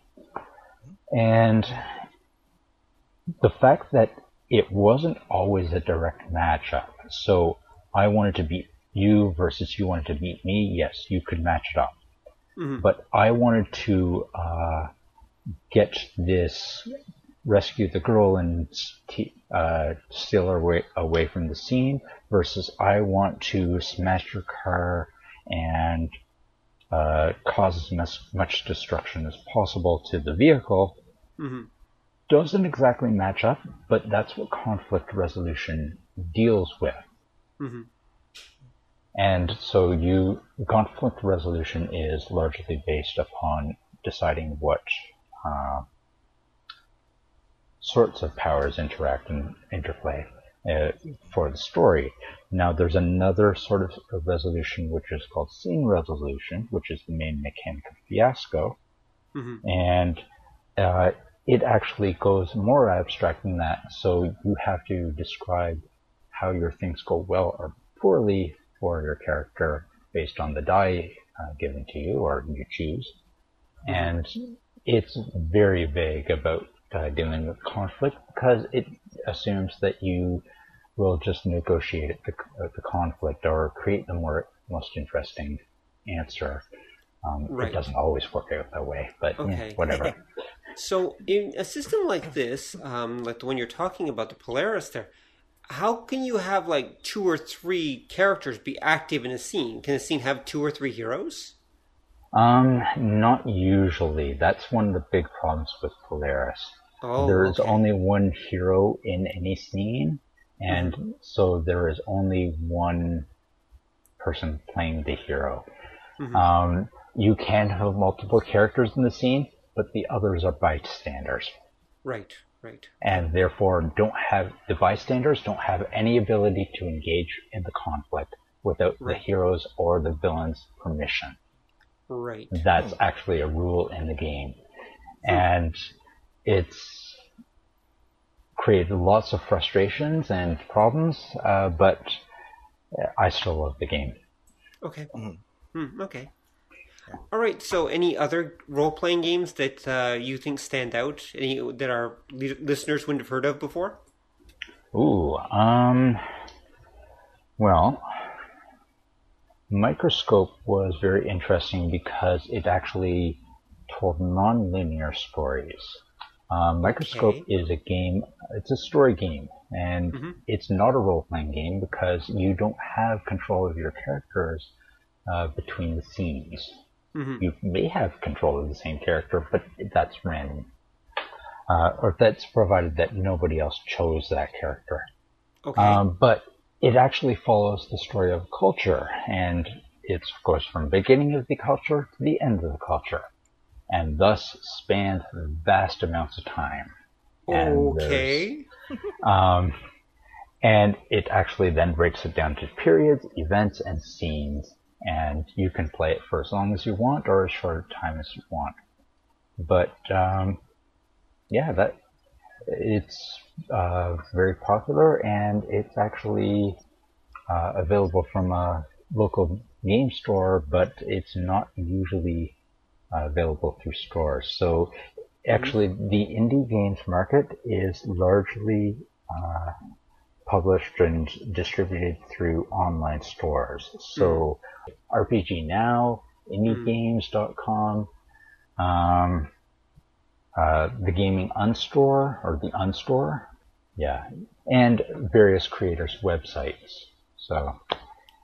and the fact that it wasn't always a direct matchup. So I wanted to beat you versus you wanted to beat me. Yes, you could match it up. But I wanted to uh, get this, rescue the girl and st- uh, steal her away, away from the scene versus I want to smash your car and uh, cause as much, much destruction as possible to the vehicle. Doesn't exactly match up, but that's what conflict resolution deals with. And so you conflict resolution is largely based upon deciding what uh, sorts of powers interact and interplay uh, for the story. Now there's another sort of resolution which is called scene resolution, which is the main mechanic of Fiasco, and uh, it actually goes more abstract than that. So you have to describe how your things go well or poorly for your character based on the die uh, given to you or you choose. And it's very vague about uh, dealing with conflict because it assumes that you will just negotiate the, uh, the conflict or create the more most interesting answer. Um, Right. It doesn't always work out that way, but yeah, Okay. whatever. So, in a system like this, um, like the one you're talking about, the Polaris there, how can you have like two or three characters be active in a scene? Can a scene have two or three heroes? Um, not usually. That's one of the big problems with Polaris. Oh, there is okay. only one hero in any scene, and so there is only one person playing the hero. Um, you can have multiple characters in the scene, but the others are bystanders, Right, right. and therefore don't have the bystanders don't have any ability to engage in the conflict without the Right. heroes or the villain's permission. Right. That's actually a rule in the game. And it's created lots of frustrations and problems, uh, but I still love the game. Okay. Hmm, okay. All right. So, any other role playing games that uh, you think stand out? Any that our li- listeners wouldn't have heard of before? Ooh, um, well, Microscope was very interesting because it actually told non-linear stories. Um, Microscope Okay. is a game, it's a story game, and Mhm. it's not a role-playing game because you don't have control of your characters uh, between the scenes. Mhm. You may have control of the same character, but that's random. Uh, or that's provided that nobody else chose that character. Okay. Um, but it actually follows the story of culture, and it's of course from the beginning of the culture to the end of the culture, and thus spans vast amounts of time. And okay. Um, and it actually then breaks it down to periods, events, and scenes, and you can play it for as long as you want or as short a time as you want. But um, yeah, that it's uh, very popular, and it's actually uh, available from a local game store, but it's not usually uh, available through stores. So actually, the indie games market is largely uh, published and distributed through online stores. So RPG Now, IndieGames.com, um, uh, the Gaming Unstore or the Unstore, yeah, and various creators' websites. So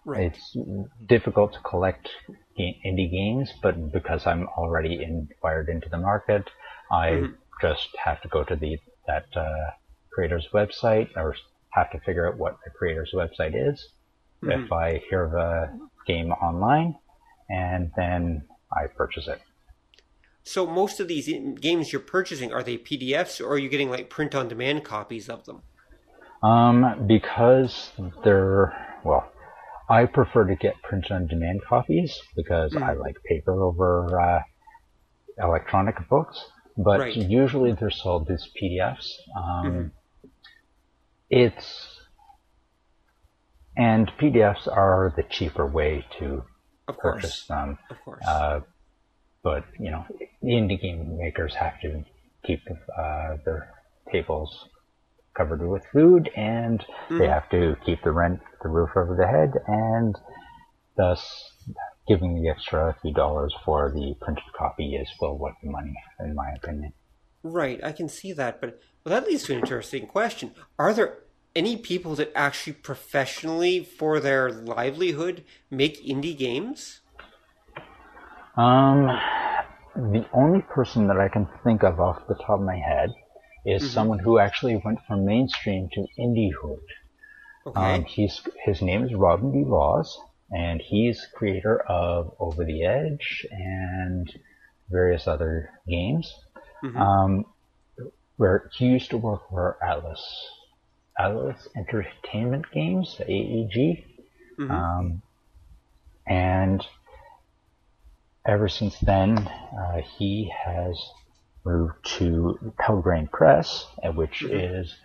Right. it's difficult to collect ga- indie games, but because I'm already wired into the market, I Mhm. just have to go to the that uh, creator's website or have to figure out what the creator's website is. Mhm. If I hear of a game online, and then I purchase it. So most of these games you're purchasing are they PDFs or are you getting like print on demand copies of them? Um, because they're well, I prefer to get print on demand copies because I like paper over uh, electronic books. But Right. usually they're sold as PDFs. Um, It's and PDFs are the cheaper way to Of purchase course. them. Of course. Uh, but you know, indie game makers have to keep uh, their tables covered with food, and they have to keep the rent, the roof over their head, and thus giving the extra few dollars for the printed copy is well worth the money, in my opinion. Right, I can see that, but well, that leads to an interesting question. Are there any people that actually professionally, for their livelihood, make indie games? Um, the only person that I can think of off the top of my head is someone who actually went from mainstream to indiehood. Okay. Um, he's his name is Robin D. Laws, and he's creator of Over the Edge and various other games. Um, where he used to work for Atlas, Atlas Entertainment Games, AEG, um, and ever since then, uh, he has moved to Pelgrane Press, uh, which is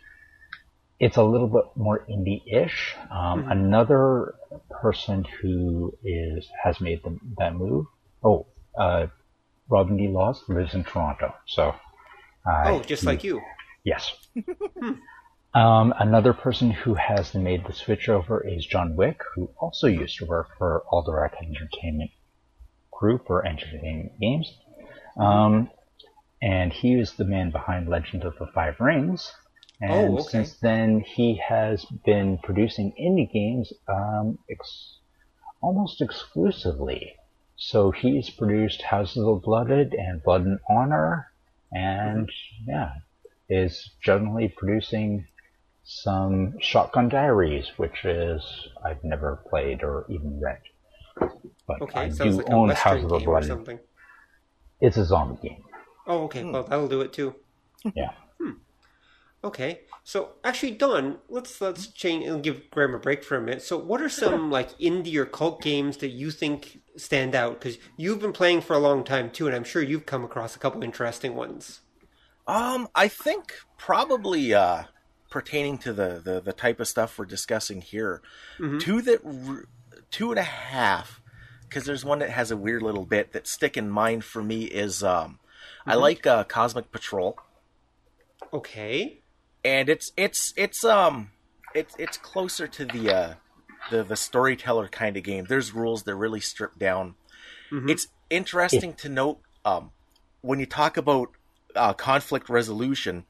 it's a little bit more indie-ish. Um, Another person who is has made the, that move. Oh, uh, Robin D. Laws lives in Toronto, so. Uh, oh, just he- like you. Yes. um, another person who has made the switch over is John Wick, who also used to work for Alderac Entertainment Group or Entertainment Games. Um, and he is the man behind Legend of the Five Rings. And Oh, okay. since then, he has been producing indie games um, ex- almost exclusively. So he's produced Houses of the Blooded and Blood and Honor, and yeah, is generally producing some Shotgun Diaries, which is I've never played or even read. But Okay, I do like a own House of the game or Blooded. something. It's a zombie game. Oh, okay. Hmm. Well, that'll do it too. Yeah. Hmm. Okay, so actually, Don, let's let's change and give Graham a break for a minute. So, what are some like indie or cult games that you think stand out? Because you've been playing for a long time too, and I'm sure you've come across a couple interesting ones. Um, I think probably uh, pertaining to the, the, the type of stuff we're discussing here, two that two and a half because there's one that has a weird little bit that stick in mind for me is um, I like uh, Cosmic Patrol, Okay. And it's it's it's um it's it's closer to the uh, the the storyteller kind of game. There's rules that are really stripped down. It's interesting to note um, when you talk about uh, conflict resolution.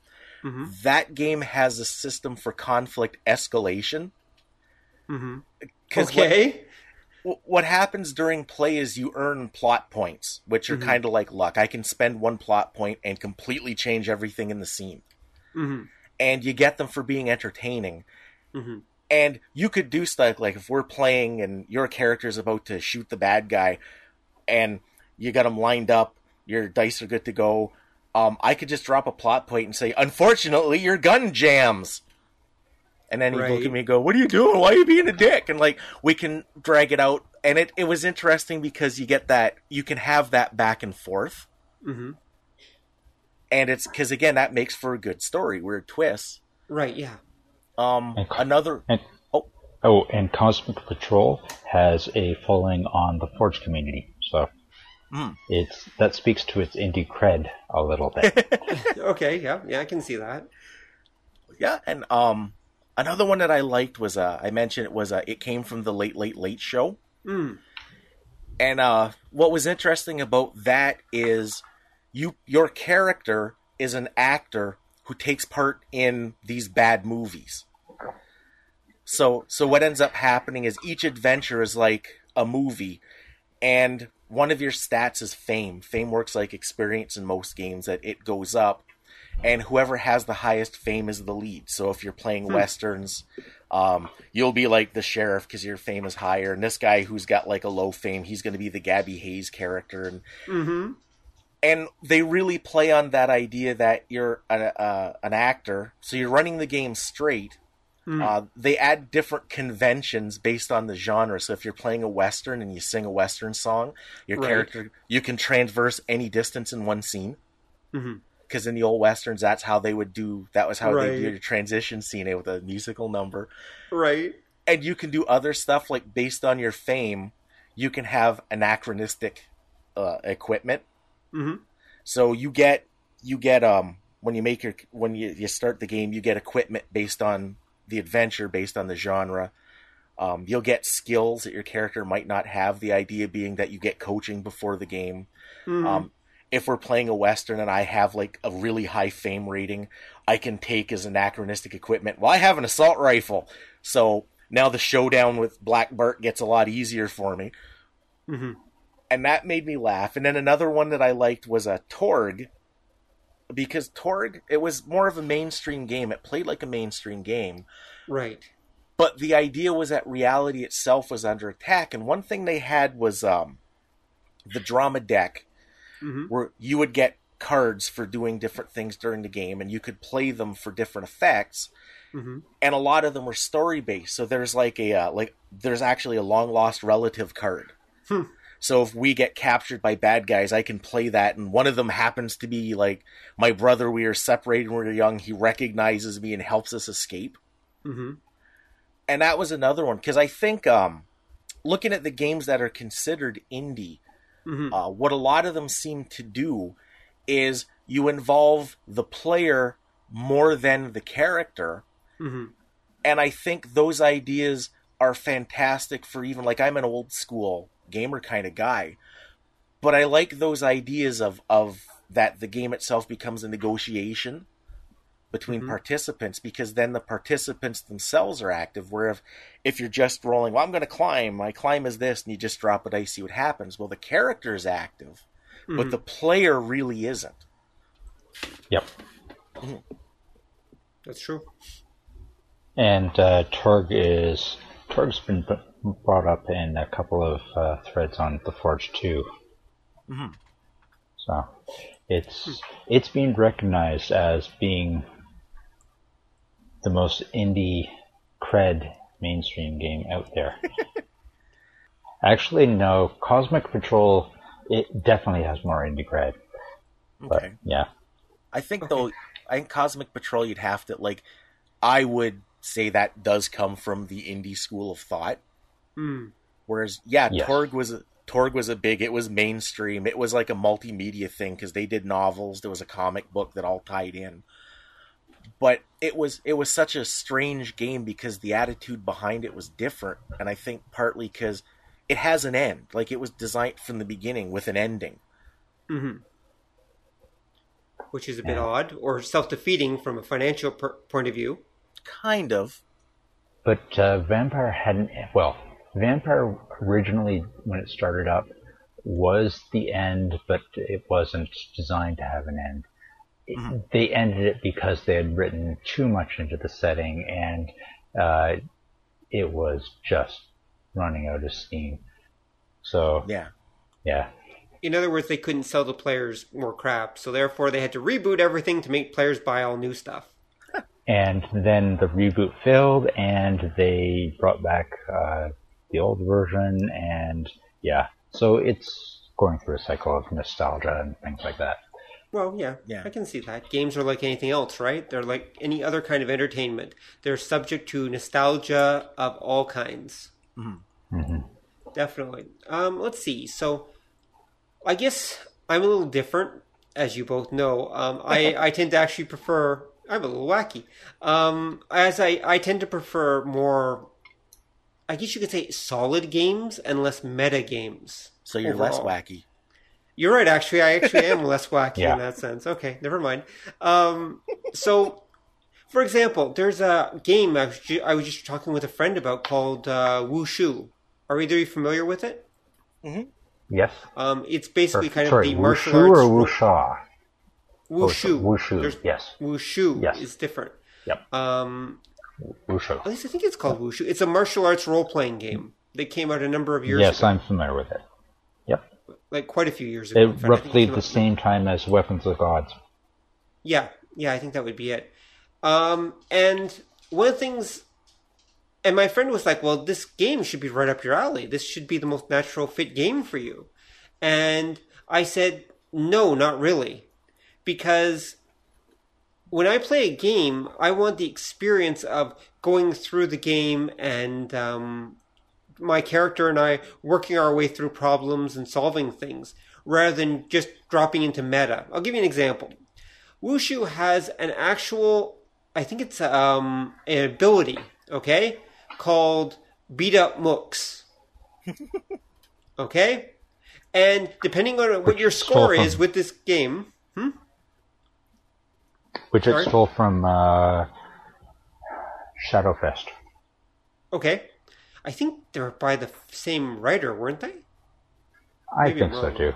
That game has a system for conflict escalation. Because Okay. what, what happens during play is you earn plot points, which are kind of like luck. I can spend one plot point and completely change everything in the scene. And you get them for being entertaining. And you could do stuff like if we're playing and your character's about to shoot the bad guy, and you got them lined up, your dice are good to go. Um, I could just drop a plot point and say, "Unfortunately, your gun jams." And then he'd look at me and go, What are you doing? Why are you being a dick? And like we can drag it out. And it, it was interesting because you get that you can have that back and forth. Mhm. And it's because again that makes for a good story, weird twists. Right. Yeah. Um And co- another And Oh. oh, and Cosmic Patrol has a following on the Forge community, so Hmm. it's that speaks to its indie cred a little bit. Okay. Yeah. Yeah. I can see that. yeah, and um another one that I liked was uh I mentioned it was uh it came from the late late late show. Mm. And uh, what was interesting about that is you your character is an actor who takes part in these bad movies. So so what ends up happening is each adventure is like a movie and one of your stats is fame. Fame works like experience in most games that it goes up and whoever has the highest fame is the lead. So if you're playing westerns, um, you'll be like the sheriff because your fame is higher, and this guy who's got like a low fame, he's going to be the Gabby Hayes character, and Mm-hmm. And they really play on that idea that you're a, uh, an actor, so you're running the game straight. Uh, they add different conventions based on the genre. So if you're playing a western and you sing a western song, your Right. character you can transverse any distance in one scene because in the old westerns that's how they would do that was how they did a transition scene with a musical number Right. and you can do other stuff like based on your fame you can have anachronistic uh, equipment Mhm. so you get you get um when you make your when you, you start the game you get equipment based on the adventure based on the genre um, you'll get skills that your character might not have the idea being that you get coaching before the game Mhm. um, if we're playing a western and I have like a really high fame rating, I can take as anachronistic equipment. Well, I have an assault rifle, so now the showdown with Black Bart gets a lot easier for me, Mhm. And that made me laugh. And then another one that I liked was a Torg, because Torg it was more of a mainstream game. It played like a mainstream game, Right. but the idea was that reality itself was under attack. And one thing they had was um, the drama deck Mhm. where you would get cards for doing different things during the game and you could play them for different effects Mhm. and a lot of them were story based so there's like a uh, like there's actually a long lost relative card Hmm. So if we get captured by bad guys i can play that and one of them happens to be like my brother we are separated when we are young he recognizes me and helps us escape Mhm. and that was another one because i think um looking at the games that are considered indie Mhm. uh, what a lot of them seem to do is you involve the player more than the character Mhm. and i think those ideas are fantastic for even like i'm an old school gamer kind of guy but i like those ideas of of that the game itself becomes a negotiation between Mhm. participants because then the participants themselves are active where if, if you're just rolling well i'm going to climb my climb is this and you just drop a dice see what happens well the character is active but Mhm. the player really isn't yep. That's true. And uh, Torg is Torg's been b- brought up in a couple of uh, threads on the Forge too. Mhm. So it's it's being recognized as being the most indie cred mainstream game out there. Actually, no. Cosmic Patrol it definitely has more indie cred, but okay yeah, I think though, I think Cosmic Patrol, you'd have to like. I would say that does come from the indie school of thought. Mm. Whereas, yeah, Yes. Torg was a Torg was a big. It was mainstream. It was like a multimedia thing because they did novels. There was a comic book that all tied in. But it was it was such a strange game because the attitude behind it was different, and I think partly because it has an end. Like it was designed from the beginning with an ending. Mm-hmm. Which is a bit yeah. odd or self defeating from a financial per- point of view. Kind of. But uh, Vampire hadn't. Well, Vampire originally, when it started up, was the end, but it wasn't designed to have an end. Mm-hmm. They ended it because they had written too much into the setting, and uh, it was just running out of steam. So yeah, yeah. In other words, they couldn't sell the players more crap, so therefore they had to reboot everything to make players buy all new stuff. And then the reboot failed, and they brought back uh, the old version, and yeah, so it's going through a cycle of nostalgia and things like that. Well, yeah, yeah, I can see that. Games are like anything else, right? They're like any other kind of entertainment. They're subject to nostalgia of all kinds. Mm-hmm. Mm-hmm. Definitely. Um, let's see. So, I guess I'm a little different, as you both know. Um, I I tend to actually prefer. I'm a little wacky. Um, as I I tend to prefer more. I guess you could say solid games and less meta games. So you're overall. less wacky. You're right. Actually, I actually am less wacky yeah. in that sense. Okay, never mind. Um, so, for example, there's a game I was, ju- I was just talking with a friend about called uh, Wushu. Are either of you familiar with it? Mm-hmm. Yes. Um, it's basically or, kind sorry, of the martial arts. or Wuxia? Wushu. Wushu. There's, yes. Wushu yes. is different. Yep. Um, Wushu. At least I think it's called Wushu. It's a martial arts role playing game. They came out a number of years yes, ago. I'm familiar with it. Yep. Like quite a few years ago. It, roughly the same time as Weapons of Gods. Yeah, yeah, I think that would be it. Um, and one of the things and my friend was like, "Well, this game should be right up your alley. This should be the most natural fit game for you." And I said, "No, not really." Because when I play a game, I want the experience of going through the game and um, my character and I working our way through problems and solving things rather than just dropping into meta. I'll give you an example. Wushu has an actual, I think it's um, an ability, okay? called Beat Up Mooks. okay? And depending on what your score is with this game, hmm? Which Sorry? it stole from uh, Shadowfist. Okay, I think they're by the same writer, weren't they? I Maybe think so too.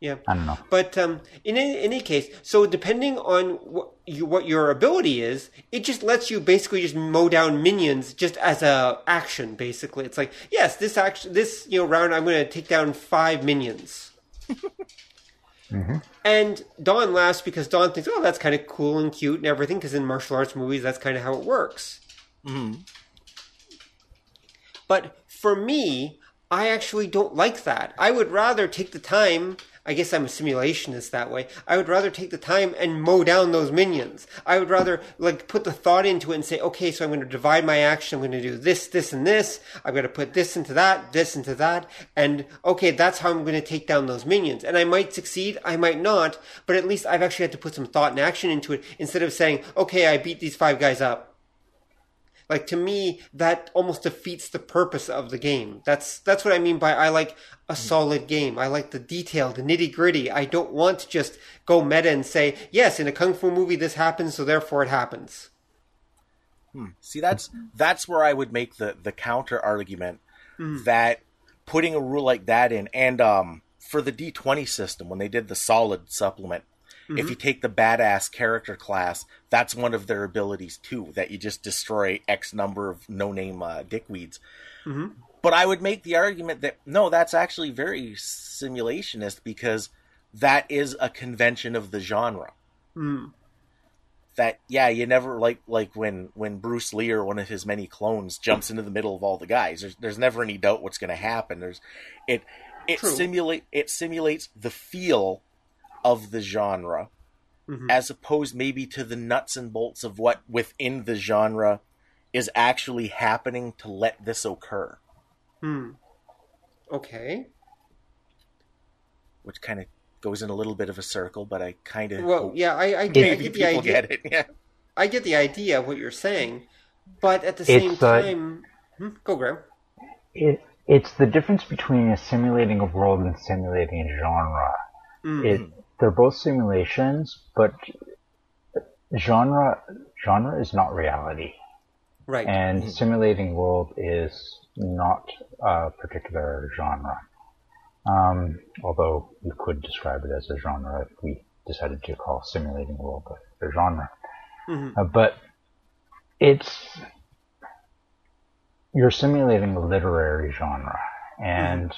Yeah, I don't know. But um, in any, any case, so depending on what, you, what your ability is, it just lets you basically just mow down minions just as a action. Basically, it's like yes, this action, this you know round, I'm going to take down five minions. mm-hmm. And Don laughs because Don thinks, oh, that's kind of cool and cute and everything. Because in martial arts movies, that's kind of how it works. Mm-hmm. But for me, I actually don't like that. I would rather take the time I guess I'm a simulationist that way. I would rather take the time and mow down those minions. I would rather like put the thought into it and say, okay, so I'm going to divide my action. I'm going to do this, this, and this. I'm going to put this into that, this into that, and okay, that's how I'm going to take down those minions. And I might succeed, I might not, but at least I've actually had to put some thought and action into it instead of saying, okay, I beat these five guys up. Like to me, that almost defeats the purpose of the game. That's that's what I mean by I like a solid game. I like the detail, the nitty gritty. I don't want to just go meta and say, yes, in a kung fu movie this happens, so therefore it happens. Hmm. See, that's that's where I would make the the counter argument mm. that putting a rule like that in, and um, for the D twenty system when they did the solid supplement, Mm-hmm. If you take the badass character class, that's one of their abilities too. That you just destroy X number of no name uh, dickweeds. Mm-hmm. But I would make the argument that no, that's actually very simulationist because that is a convention of the genre. Mm. That yeah, you never like like when when Bruce Lee or one of his many clones jumps into the middle of all the guys. There's there's never any doubt what's going to happen. There's it it simulate it simulates the feel of the genre mm-hmm. as opposed maybe to the nuts and bolts of what within the genre is actually happening to let this occur. Hmm. Okay. which kind of goes in a little bit of a circle, but I kind of well, yeah, I, I, get, I get the people idea. get it. Yeah. I get the idea of what you're saying, but at the same It's, uh, time, hmm? go Graham. It, it's the difference between simulating a world and simulating a genre. Mm. It, they're both simulations, but genre genre is not reality, Right. and simulating world is not a particular genre. Um, although you could describe it as a genre if we decided to call simulating world a, a genre. Mhm. Uh, but it's you're simulating a literary genre, and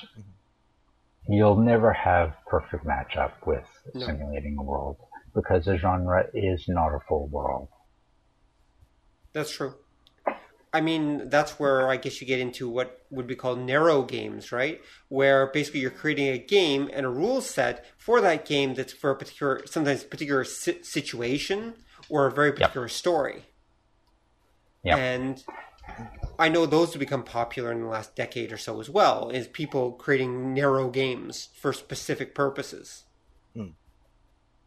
you'll never have perfect matchup with No. simulating a world because a genre is not a full world. That's true. I mean, that's where I guess you get into what would be called narrow games, right? Where basically you're creating a game and a rule set for that game that's for a particular, sometimes particular si- situation or a very particular story. Yeah. And I know those have become popular in the last decade or so as well, is people creating narrow games for specific purposes.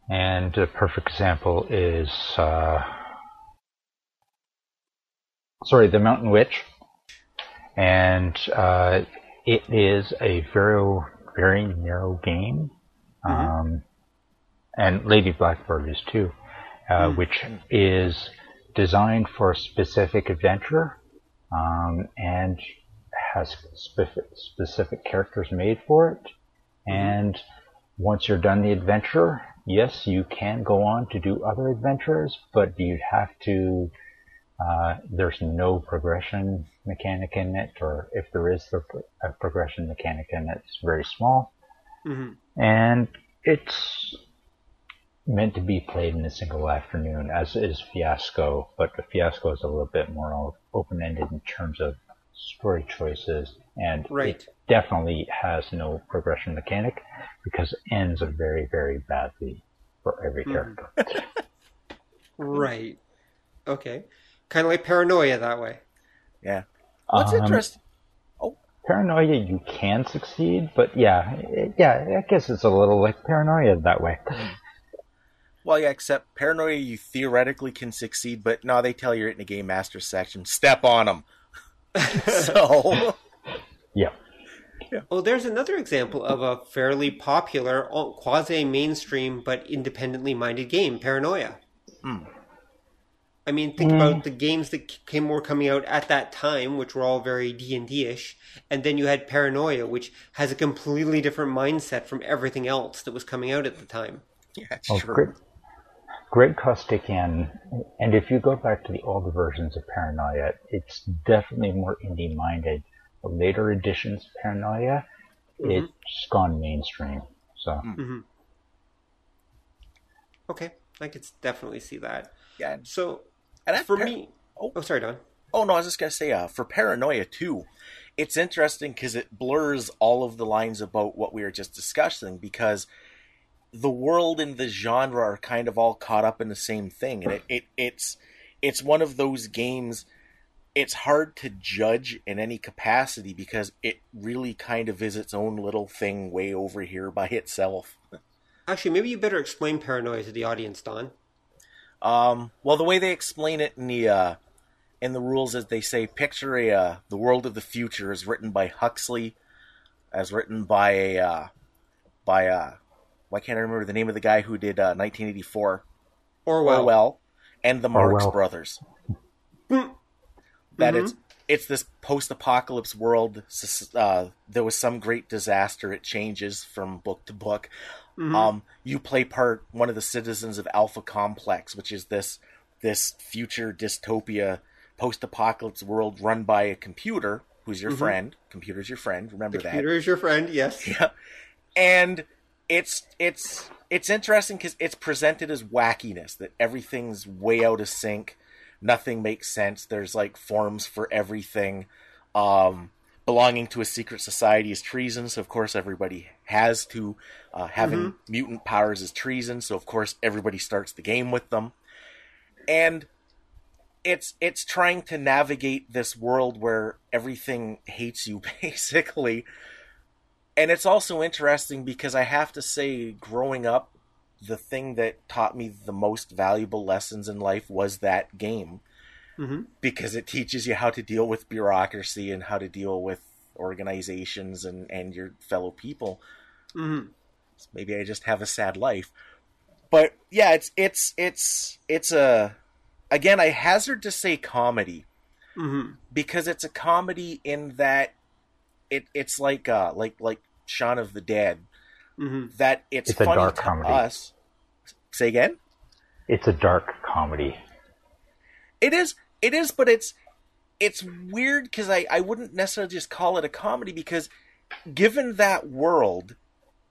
And a perfect example is, uh, sorry, The Mountain Witch. And uh, it is a very, very narrow game. Um, and Lady Blackbird is too, uh, which is designed for a specific adventure um, and has specific, specific characters made for it. And once you're done the adventure, yes, you can go on to do other adventures, but you'd have to. Uh, there's no progression mechanic in it, or if there is a progression mechanic in it, it's very small, hmm and it's meant to be played in a single afternoon, as is Fiasco. But the Fiasco is a little bit more open-ended in terms of story choices, and Right. it definitely has no progression mechanic because ends are very, very badly for every character. Right. Okay. Kind of like paranoia that way. Yeah. What's Um, interesting? Paranoia, you can succeed, but yeah, it- yeah, I guess it's a little like paranoia that way. Well, yeah, except paranoia, you theoretically can succeed, but no, they tell you're in the game master section, step on them. so, Yeah. Oh, there's another example of a fairly popular, quasi mainstream, but independently minded game, Paranoia. Hmm. I mean, think about hmm. the games that came were coming out at that time, which were all very D and D ish, and then you had Paranoia, which has a completely different mindset from everything else that was coming out at the time. yeah, it's Oh, true. great. Greg Costikyan, and if you go back to the older versions of Paranoia, it's definitely more indie minded. The later editions of Paranoia, it's gone mainstream. So, Okay, I could definitely see that. Yeah, and- So, and for par- me, Oh. oh, sorry, Don. Oh no, I was just gonna say, uh, for paranoia too, it's interesting because it blurs all of the lines about what we were just discussing because the world and the genre are kind of all caught up in the same thing, and it, it it's it's one of those games. It's hard to judge in any capacity because it really kind of is its own little thing way over here by itself. Actually, maybe you better explain Paranoia to the audience, Don. Um, well, the way they explain it in the uh, in the rules is they say picture a uh, the world of the future is written by Huxley, as written by a uh, by uh, why can't I remember the name of the guy who did uh, 1984 Orwell. Orwell, and the Marx Orwell. Brothers. That it's it's this post-apocalypse world. Uh, there was some great disaster. It changes from book to book. Um, you play part one of the citizens of Alpha Complex, which is this this future dystopia post-apocalypse world run by a computer who's your friend. Computer's your friend. Remember that Computer is your friend, yes. Yeah. and it's it's it's interesting because it's presented as wackiness that everything's way out of sync nothing makes sense there's like forms for everything um belonging to a secret society is treason so of course everybody has to uh, having mutant powers is treason so of course everybody starts the game with them. And it's it's trying to navigate this world where everything hates you basically and it's also interesting because I have to say, growing up, the thing that taught me the most valuable lessons in life was that game. Mm-hmm. Because it teaches you how to deal with bureaucracy and how to deal with organizations and, and your fellow people. Mm-hmm. Maybe I just have a sad life. But yeah, it's it's it's it's a again I hazard to say comedy Mm-hmm. because it's a comedy in that it it's like uh like like Shaun of the Dead Mm-hmm. that it's, It's a funny dark to comedy. us. Say again. It's a dark comedy. It is. It is, but it's it's weird because I I wouldn't necessarily just call it a comedy because given that world,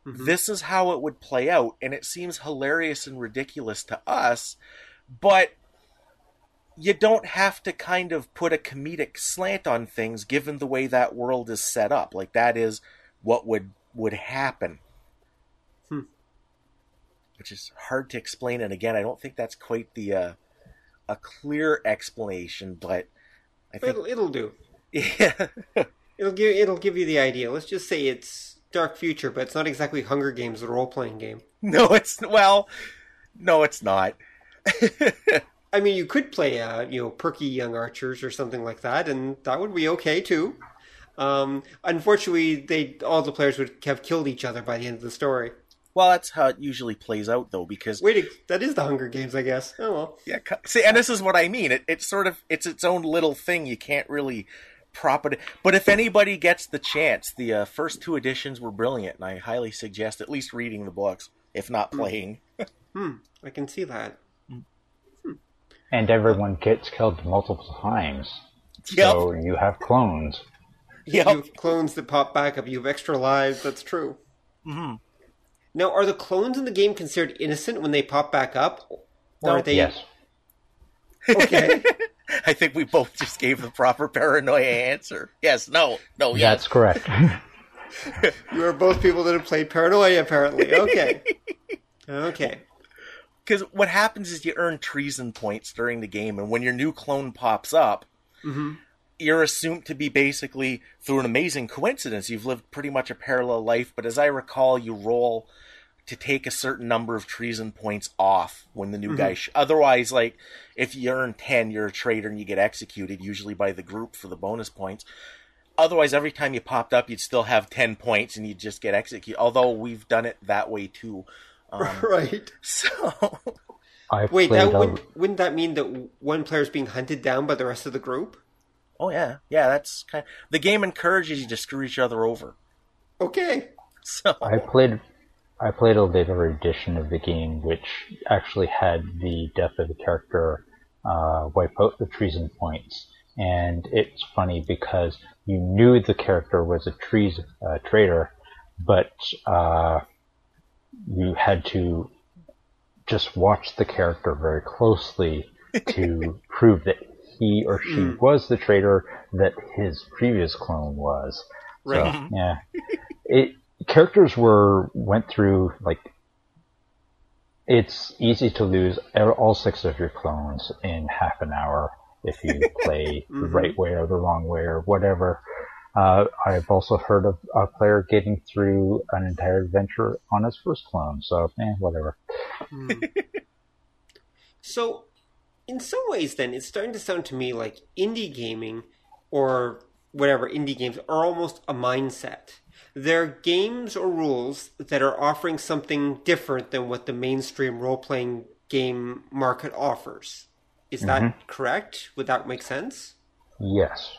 Mhm. this is how it would play out, and it seems hilarious and ridiculous to us, but you don't have to kind of put a comedic slant on things given the way that world is set up. Like that is what would would happen. Hmm. Which is hard to explain, and again, I don't think that's quite the uh, a clear explanation, but I think It'll, it'll do. yeah. It'll give it'll give you the idea. Let's just say it's Dark Future, but it's not exactly Hunger Games, the role playing game. no, it's well, no, it's not. I mean, you could play, uh, you know, perky young archers or something like that, and that would be okay too. Um, unfortunately, they all the players would have killed each other by the end of the story. well, that's how it usually plays out, though, because Wait, that is the Hunger Games, I guess. Oh well. Yeah, see, and this is what I mean. It, it's sort of it's its own little thing. You can't really prop it. But if anybody gets the chance, the uh, first two editions were brilliant, and I highly suggest at least reading the books, if not playing. Hmm, I can see that. And everyone gets killed multiple times. Yep. So you have clones. Yep. You have clones that pop back up. You have extra lives. That's true. Mhm. Now, are the clones in the game considered innocent when they pop back up, or No. are they? Yes. Okay. I think we both just gave the proper paranoia answer. Yes, no, no, yes. That's correct. you are both people that have played Paranoia, apparently. Okay. Okay. Because what happens is you earn treason points during the game, and when your new clone pops up, Mhm. You're assumed to be basically, through an amazing coincidence, you've lived pretty much a parallel life. But as I recall, you roll to take a certain number of treason points off when the new guy. Sh- Otherwise, like if you earn ten, you're a traitor and you get executed, usually by the group for the bonus points. Otherwise, every time you popped up, you'd still have ten points and you'd just get executed. Although we've done it that way too. Um, Right. so I Wait, that wouldn't, wouldn't that mean that one player's being hunted down by the rest of the group? Oh yeah, yeah. That's kind. Of, the game encourages you to screw each other over. Okay. So I played I played a later edition of the game which actually had the death of the character uh, wipe out the treason points. And it's funny because you knew the character was a treason uh, traitor, but uh, you had to just watch the character very closely to prove that he or she was the traitor that his previous clone was. So, Right. yeah. It characters were went through like it's easy to lose all six of your clones in half an hour if you play the Mhm. right way or the wrong way or whatever. Uh, I've also heard of a player getting through an entire adventure on his first clone, so eh, whatever. Hmm. so, in some ways, then, it's starting to sound to me like indie gaming or whatever indie games are almost a mindset. They're games or rules that are offering something different than what the mainstream role playing game market offers. Is that mm-hmm. correct? Would that make sense? Yes.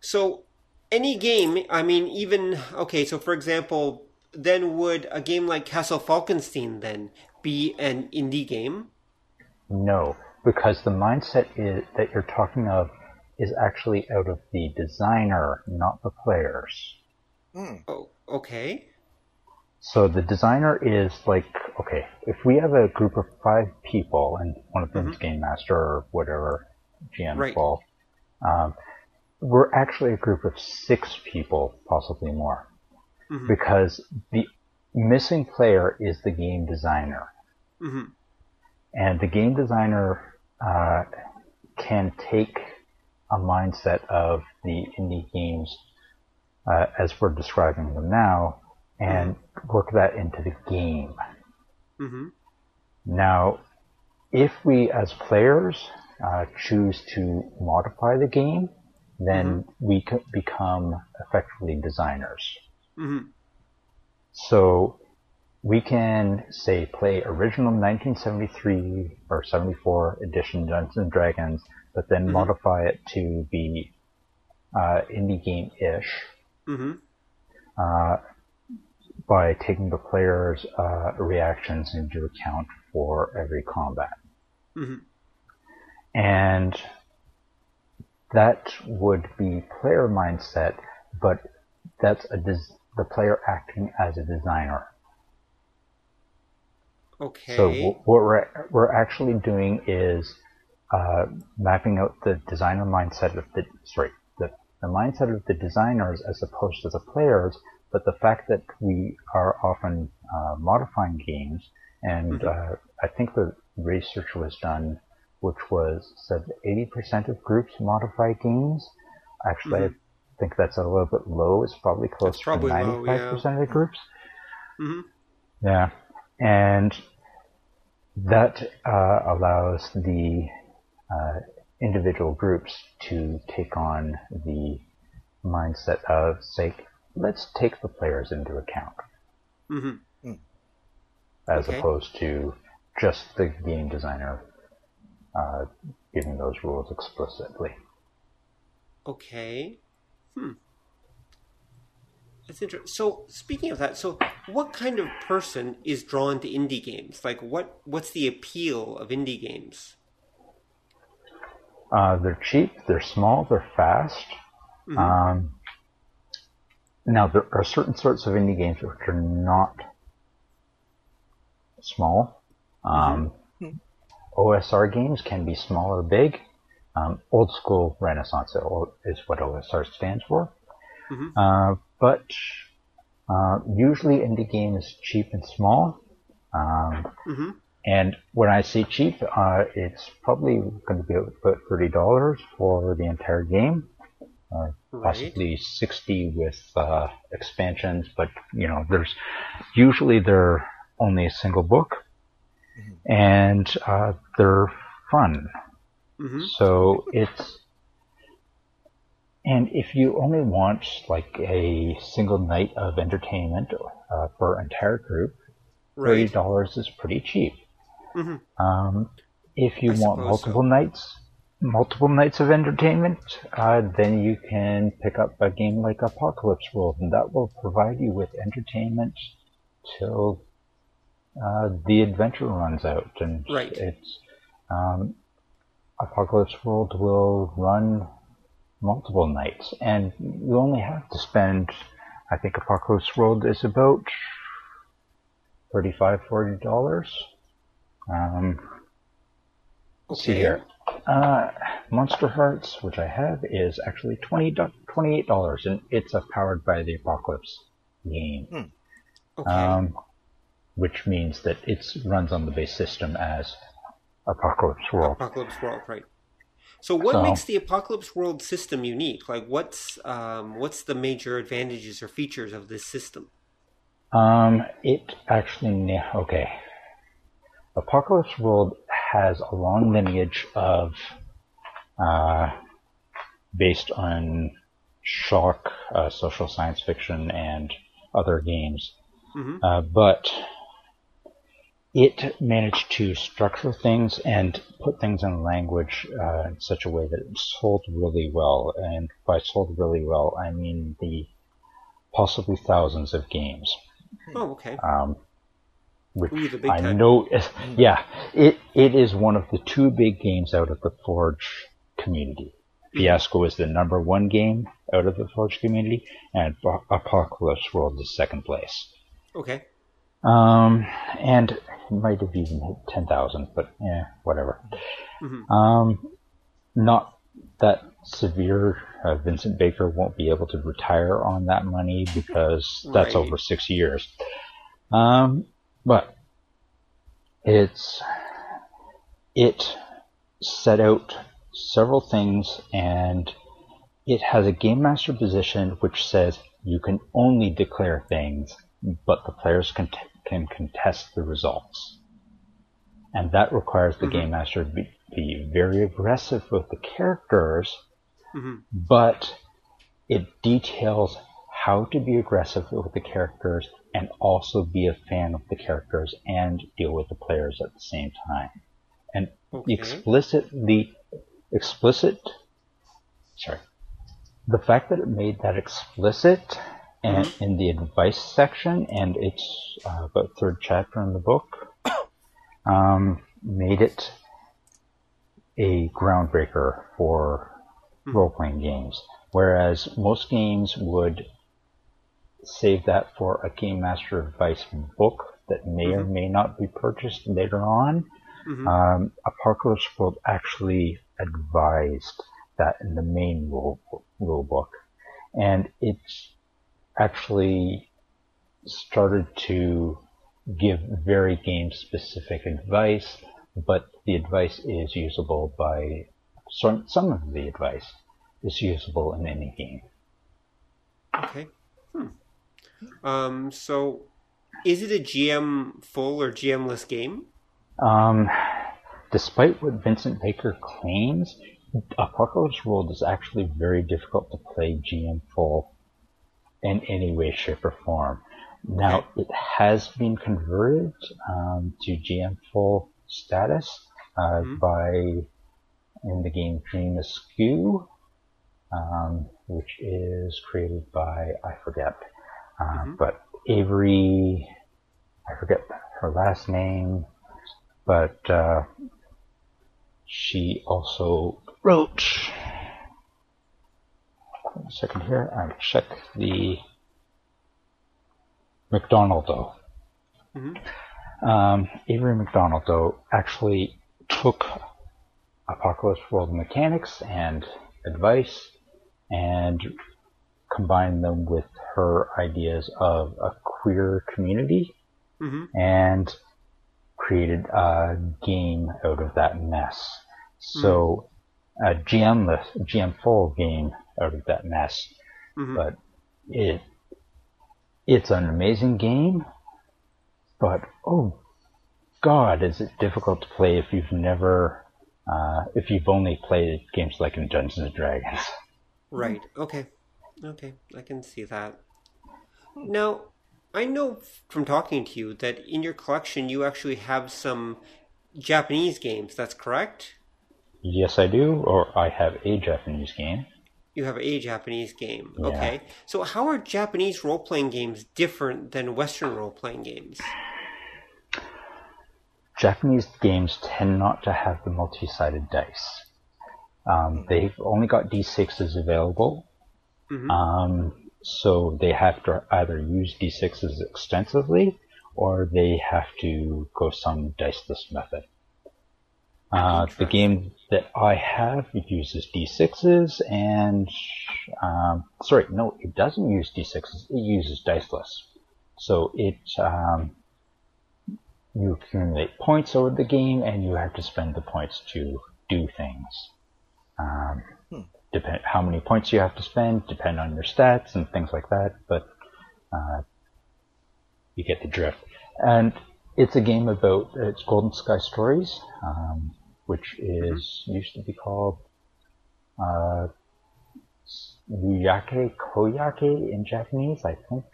So, any game, I mean, even, okay, so for example, then would a game like Castle Falkenstein then be an indie game? No, because the mindset is, that you're talking of is actually out of the designer, not the players. Oh, okay. So the designer is like, okay, if we have a group of five people and one of them's game master or whatever GM Right. involved, um, we're actually a group of six people, possibly more, Mhm. because the missing player is the game designer, hmm and the game designer uh, can take a mindset of the indie games uh, as we're describing them now, and work that into the game. Mm-hmm. Now, if we as players uh, choose to modify the game, then we could become effectively designers. Mm-hmm. So we can say play original 1973 or 74 edition Dungeons and Dragons, but then Mhm. modify it to be uh, indie game ish Mm-hmm. uh, by taking the player's uh, reactions into account for every combat. Mm-hmm. And that would be player mindset, but that's a des- the player acting as a designer. Okay. So wh- what we're we're actually doing is uh, mapping out the designer mindset of the sorry the, the mindset of the designers as opposed to the players. But the fact that we are often uh, modifying games, and uh, I think the research was done, which was said 80% of groups modify games. Actually, I think that's a little bit low. It's probably closer probably to 95% yeah. of the groups. mm-hmm. Yeah, and that uh, allows the uh, individual groups to take on the mindset of, say, let's take the players into account, Mm-hmm. as Okay. opposed to just the game designer uh, giving those rules explicitly. Okay. Hmm. That's interesting. So, speaking of that, so what kind of person is drawn to indie games? Like, what what's the appeal of indie games? Uh, they're cheap, they're small, they're fast. Mhm. Um, now, there are certain sorts of indie games which are not small. Um, OSR games can be small or big. Um, old school Renaissance is what OSR stands for. Mhm. Uh, but uh, usually indie game is cheap and small. Um, Mm-hmm. and when I say cheap, uh, it's probably going to be about thirty dollars for the entire game, uh, Right. possibly sixty with uh, expansions. But you know, there's usually they're only a single book, and uh, they're fun. Mm-hmm. So it's and if you only want like a single night of entertainment uh, for an entire group, $30 is pretty cheap. Mhm. Um, if you I want multiple so. nights, multiple nights of entertainment, uh, then you can pick up a game like Apocalypse World, and that will provide you with entertainment till uh, the adventure runs out. And Right. it's um, Apocalypse World will run multiple nights, and you only have to spend. I think Apocalypse World is about thirty-five, forty dollars. Um, let's see here. Uh, Monster Hearts, which I have, is actually 20 28 dollars, and it's a powered by the Apocalypse game, Okay. um, which means that it runs on the base system as Apocalypse World. Apocalypse World, right? So, what So- makes the Apocalypse World system unique? Like, what's um, what's the major advantages or features of this system? Um, it actually, okay. Apocalypse World has a long lineage of, uh, based on shock, uh, social science fiction, and other games. Mhm. Uh, but it managed to structure things and put things in language uh, in such a way that it sold really well. And by sold really well, I mean the possibly thousands of games Oh, okay. um, which Ooh, the big I time. know, yeah, it it is one of the two big games out of the Forge community. Mm-hmm. Fiasco is the number one game out of the Forge community, and Apocalypse World is second place. Okay. Um, and it might have even hit ten thousand, but yeah, whatever. Mhm. Um, not that severe. Uh, Vincent Baker won't be able to retire on that money because that's Right. over six years. Um, but it's it set out several things, and it has a game master position which says you can only declare things, but the players can, t- can contest the results. And that requires the mm-hmm. game master to be, be, very aggressive with the characters, mm-hmm. but it details how to be aggressive with the characters and also be a fan of the characters and deal with the players at the same time. And okay. explicitly explicit sorry. The fact that it made that explicit and mm-hmm. in the advice section and it's uh, about third chapter in the book um, made it a groundbreaker for mm-hmm. role playing games. Whereas most games would save that for a Game Master Advice book that may mm-hmm. or may not be purchased later on. Mm-hmm. Um, Apocalypse World actually advised that in the main rule, rule book. And it's actually started to give very game specific advice, but the advice is usable by some, some of the advice is usable in any game. Okay. Hmm. Um, so, is it a GM full or GMless game? Um, despite what Vincent Baker claims, Apocalypse World is actually very difficult to play GM full in any way, shape, or form. Now, it has been converted um, to GM full status uh, mm-hmm. by in the game Dream Askew, um, which is created by I forget uh, mm-hmm. But Avery, I forget her last name, but uh, she also wrote. One second here, I check the McDaldno. Mm-hmm. Um, Avery McDaldno actually took Apocalypse World mechanics and advice and combined them with her ideas of a queer community mm-hmm. and created a game out of that mess. So mm-hmm. a GMless, GM full game out of that mess. Mm-hmm. But it it's an amazing game, but oh god, is it difficult to play if you've never uh, if you've only played games like in Dungeons and Dragons. Right. Okay. Okay, I can see that. Now, I know from talking to you that in your collection you actually have some Japanese games. That's correct? Yes, I do. Or I have a Japanese game. You have a Japanese game. Yeah. Okay. So, how are Japanese role playing games different than Western role playing games? Japanese games tend not to have the multi sided dice. Um, they've only got d6s available, Mm-hmm. Um, so they have to either use d6s extensively or they have to go some diceless method. Uh, the game that I have it uses d6s and, um, sorry, no, it doesn't use d6s, it uses diceless. So it, um, you accumulate points over the game and you have to spend the points to do things. Um, depend how many points you have to spend, depend on your stats and things like that. But uh, you get the drift. And it's a game about it's Golden Sky Stories, um, which is mm-hmm. used to be called uh, Yuyake Koyake in Japanese, I think.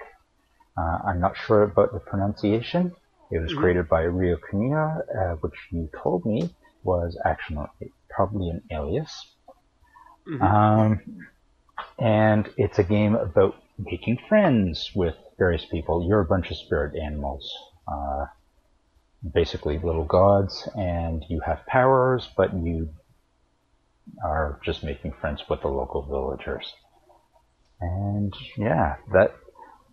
Uh, I'm not sure about the pronunciation. It was mm-hmm. created by Ryo Kamiya, uh, which you told me was actually probably an alias. Mm-hmm. Um, and it's a game about making friends with various people. You're a bunch of spirit animals, uh, basically little gods, and you have powers, but you are just making friends with the local villagers. And yeah, that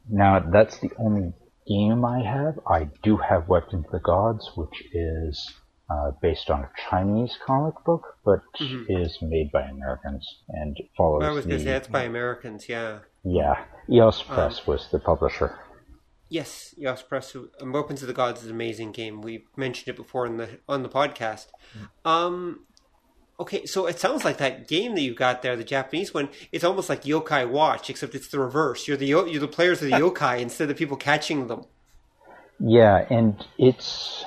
now that's the only game I have. I do have Weapons of the Gods, which is uh, based on a Chinese comic book, but mm-hmm. is made by Americans and follows. I was going to say by Americans, yeah. Yeah, EOS Press um, was the publisher. Yes, EOS Press. Um, Weapons of the Gods is an amazing game. We mentioned it before in the on the podcast. Mm. Um, Okay, so it sounds like that game that you got there, the Japanese one. It's almost like Yokai Watch, except it's the reverse. You're the you're the players of the yokai instead of people catching them. Yeah, and it's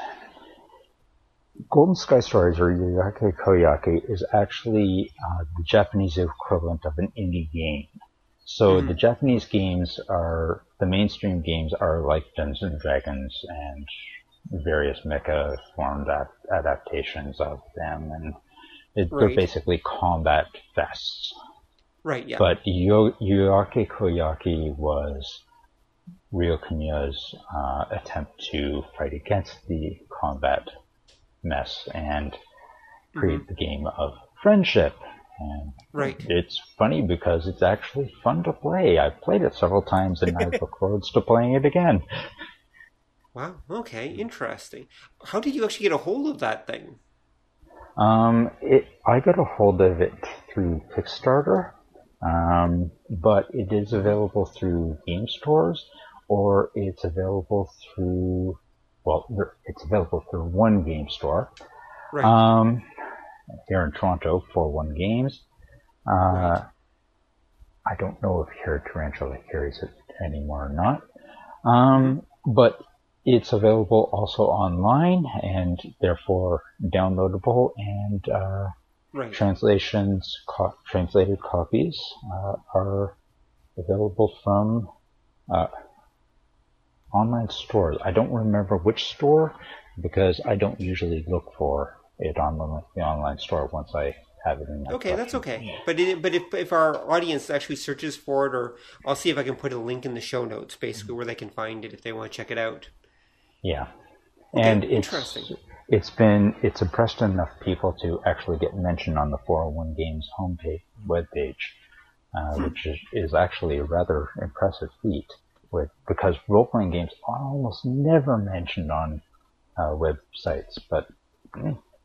Golden Sky Stories or Yoyake Koyake is actually uh, the Japanese equivalent of an indie game. So mm-hmm. the Japanese games are the mainstream games are like Dungeons and Dragons and various mecha formed adaptations of them, and it, right. they're basically combat fests. Right. Yeah. But Yo- Yoyake Koyake was Ryo-Kamiya's uh, attempt to fight against the combat mess and create mm-hmm. the game of friendship. And right. It's funny because it's actually fun to play. I've played it several times and I look forward to playing it again. Wow. Okay. Interesting. How did you actually get a hold of that thing? Um, it, I got a hold of it through Kickstarter, um, but it is available through game stores, or it's available through well, it's available through one game store. Right. Um, here in Toronto 401 games. Uh, right. I don't know if Hairy Tarantula carries it anymore or not. Um, but it's available also online and therefore downloadable and uh, right. translations, co- translated copies uh, are available from uh, online stores. I don't remember which store because I don't usually look for it on the, the online store once I have it in my Okay, collection. that's okay. But it, but if if our audience actually searches for it, or I'll see if I can put a link in the show notes, basically where they can find it if they want to check it out. Yeah, okay, and it's. It's been it's impressed enough people to actually get mentioned on the 401 Games homepage webpage, uh, hmm. which is, is actually a rather impressive feat with because role playing games are almost never mentioned on uh, websites, but.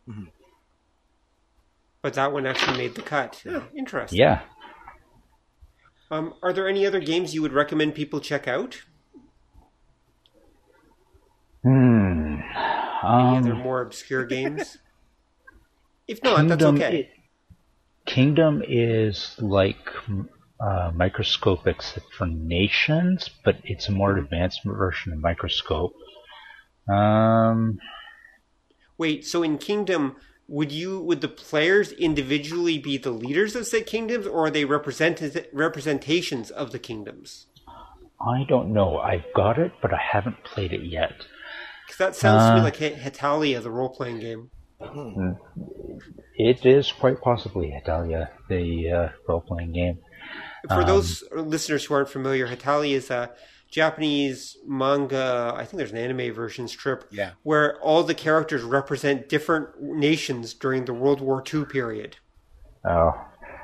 Mm. Mm-hmm. But that one actually made the cut. Yeah, interesting. Yeah. Um, are there any other games you would recommend people check out? Hmm. Um, any other more obscure games? if not, Kingdom, that's okay. It, Kingdom is like uh, microscope except for nations, but it's a more advanced version of microscope. Um, Wait, so in Kingdom, would you would the players individually be the leaders of said kingdoms, or are they represent representations of the kingdoms? I don't know. I've got it, but I haven't played it yet. Because that sounds uh, to me uh, like Hetalia, the role playing game. Hmm. It is quite possibly Hetalia, the uh, role playing game. For um, those listeners who aren't familiar, Hetalia is a Japanese manga. I think there's an anime version strip. Yeah. Where all the characters represent different nations during the World War II period. Oh.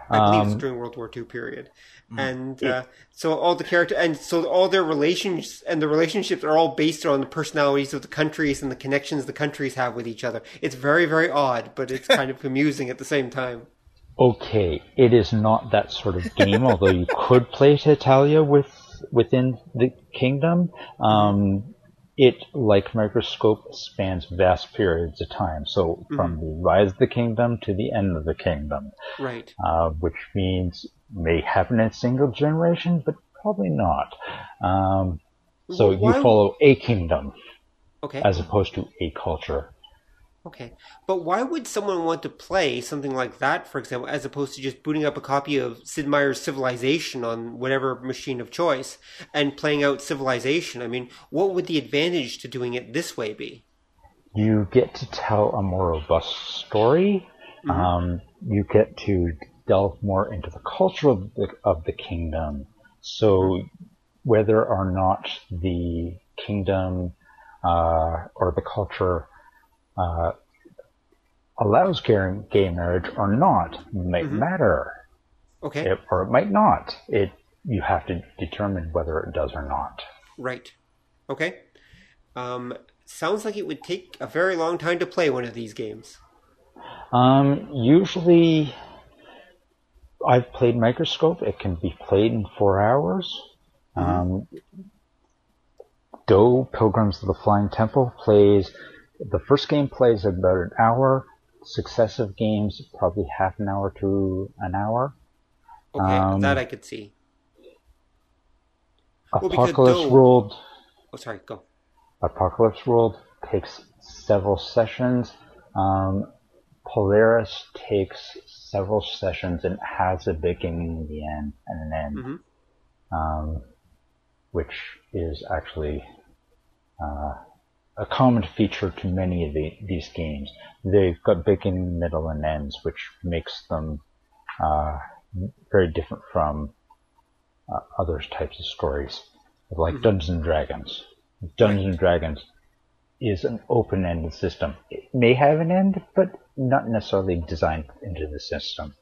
I believe it's um, during World War II period, mm. and uh, so all the character and so all their relations and the relationships are all based on the personalities of the countries and the connections the countries have with each other. It's very very odd, but it's kind of amusing at the same time okay, it is not that sort of game, although you could play Hetalia with within the kingdom. Um, it, like Microscope, spans vast periods of time. So from mm-hmm. the rise of the kingdom to the end of the kingdom. Right. Uh, which means may happen in a single generation, but probably not. Um, so well, you follow a kingdom. Okay. As opposed to a culture. Okay. But why would someone want to play something like that, for example, as opposed to just booting up a copy of Sid Meier's Civilization on whatever machine of choice and playing out Civilization? I mean, what would the advantage to doing it this way be? You get to tell a more robust story. Mm-hmm. Um, you get to delve more into the culture of the, of the kingdom. So whether or not the kingdom uh, or the culture uh, allows gay marriage or not might mm-hmm. matter. Okay. It, or it might not. It you have to determine whether it does or not. Right. Okay. Um, sounds like it would take a very long time to play one of these games. Um, usually, I've played Microscope. It can be played in four hours. Mm-hmm. Um, Do Pilgrims of the Flying Temple plays the first game plays about an hour. successive games, probably half an hour to an hour. Okay, Um, that I could see. Well, Apocalypse though- World Oh, sorry, go. Apocalypse World takes several sessions. Um, Polaris takes several sessions and has a beginning, the end, and an end, Mhm. um, which is actually uh, a common feature to many of the, these games. They've got beginning, middle, and ends, which makes them uh, very different from uh, other types of stories, like Dungeons and Dragons. Dungeons and Dragons is an open-ended system. It may have an end, but not necessarily designed into the system.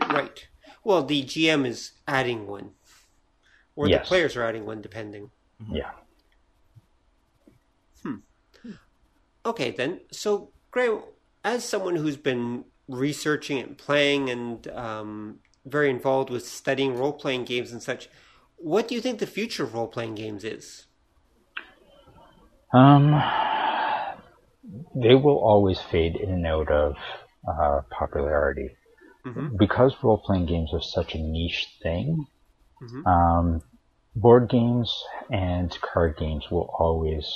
Right. Well, the GM is adding one, or Yes. the players are adding one, depending. Yeah. Okay, then. So, Graham, as someone who's been researching and playing and um, very involved with studying role playing games and such, what do you think the future of role playing games is? Um, they will always fade in and out of uh, popularity because role-playing games are such a niche thing. Um, board games and card games will always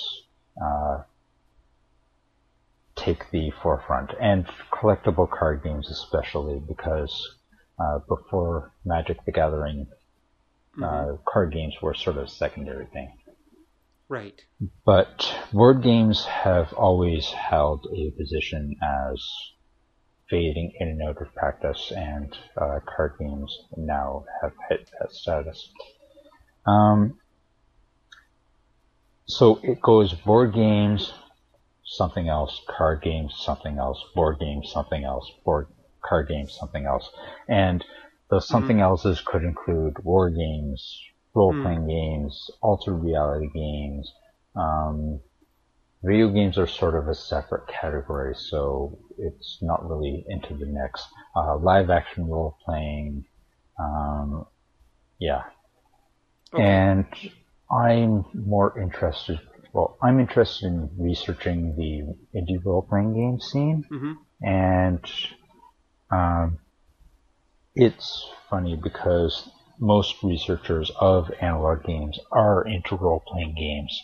uh, take the forefront, and collectible card games especially because uh, before Magic: The Gathering, uh, card games were sort of a secondary thing. Right. But board games have always held a position as fading in and out of practice, and uh, card games now have hit that status. Um, so it goes board games, something else, card games, something else, board games, something else, board card games, something else, and the something else's could include war games, role-playing games, altered reality games. Um, video games are sort of a separate category, so it's not really into the mix. Uh, live-action role-playing, um, yeah, Okay. and I'm more interested. Well, I'm interested in researching the indie role-playing game scene, Mhm. and um, it's funny because most researchers of analog games are into role-playing games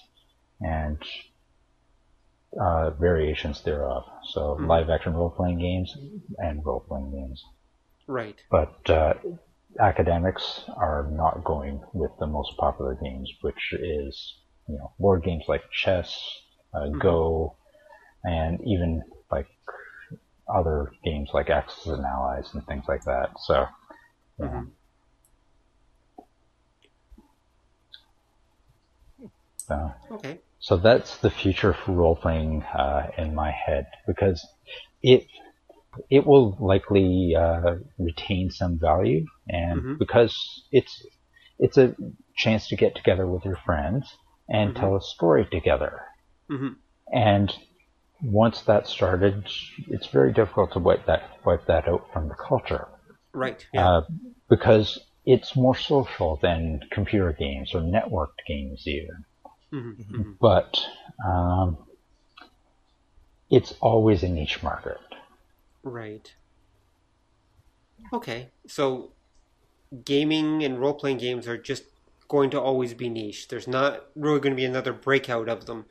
and uh, variations thereof. So, live-action role-playing games and role-playing games Right. but uh, academics are not going with the most popular games, which is you know board games like chess, uh, Go, and even like other games like Axis and Allies and things like that. So. Yeah. So, Okay. so that's the future for role playing uh, in my head because it it will likely uh, retain some value, and because it's it's a chance to get together with your friends and tell a story together. Mhm. And once that started, it's very difficult to wipe that wipe that out from the culture Right. Yeah. uh, because it's more social than computer games or networked games even. Mhm. But um, it's always a niche market. Right. Okay. So gaming and role playing games are just going to always be niche. There's not really going to be another breakout of them.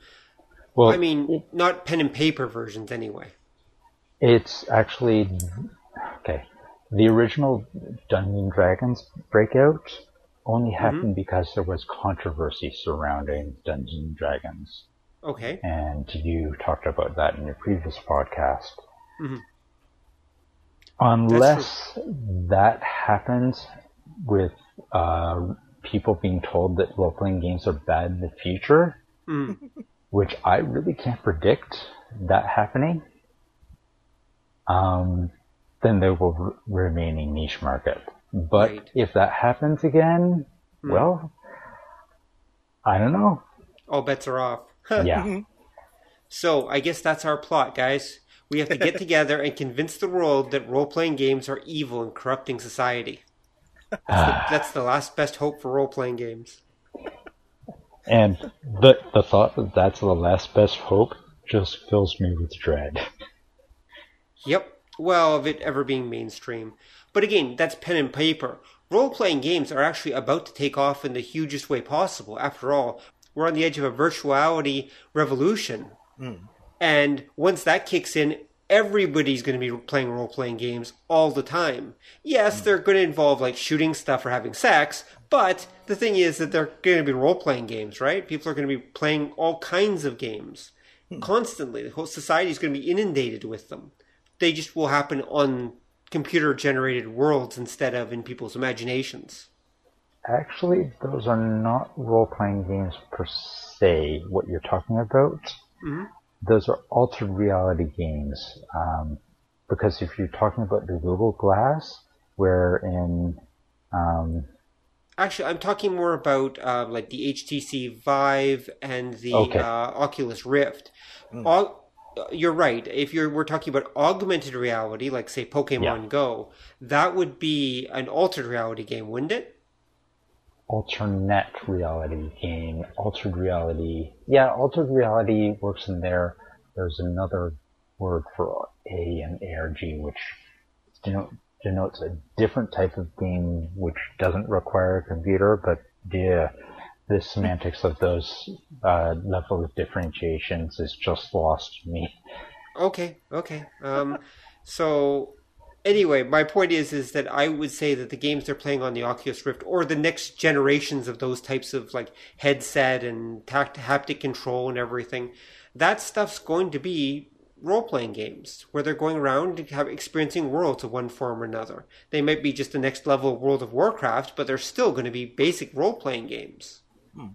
Well, I mean, not pen and paper versions anyway. it's actually okay. The original Dungeons and Dragons breakout only happened because there was controversy surrounding Dungeons and Dragons, Okay. and you talked about that in your previous podcast. Mhm. Unless that happens with uh, people being told that role playing games are bad in the future, Mm. which I really can't predict that happening, um, then they will remain a niche market. But Right. if that happens again, well, I don't know. All bets are off. Yeah. So I guess that's our plot, guys. We have to get together and convince the world that role playing games are evil and corrupting society. That's the, that's the last best hope for role playing games. And the the thought that that's the last best hope just fills me with dread. Yep. Well, of it ever being mainstream. But again, that's pen and paper. Role playing games are actually about to take off in the hugest way possible. After all, we're on the edge of a virtuality revolution. Hmm. And once that kicks in, everybody's going to be playing role playing games all the time. Yes, they're going to involve like shooting stuff or having sex, but the thing is that they're going to be role playing games, right? People are going to be playing all kinds of games constantly. The whole society is going to be inundated with them. They just will happen on computer generated worlds instead of in people's imaginations. Actually, those are not role playing games per se, what you're talking about. Mhm. Those are altered reality games. Um, because if you're talking about the Google Glass, wherein um, Actually, I'm talking more about uh, like the HTC Vive and the Okay. uh, Oculus Rift. Au- you're right. If you're we're talking about augmented reality, like say Pokemon Yeah. Go, that would be an altered reality game, wouldn't it? Alternate reality game, altered reality. Yeah, altered reality works in there. There's another word for A and ARG, which denote, denotes a different type of game which doesn't require a computer, but yeah, the semantics of those uh, level of differentiations is just lost to me. Okay, okay. Um, so anyway, my point is is that I would say that the games they're playing on the Oculus Rift or the next generations of those types of like headset and tact- haptic control and everything, that stuff's going to be role playing games where they're going around and have experiencing worlds of one form or another. They might be just the next level of World of Warcraft, but they're still going to be basic role playing games. Hmm.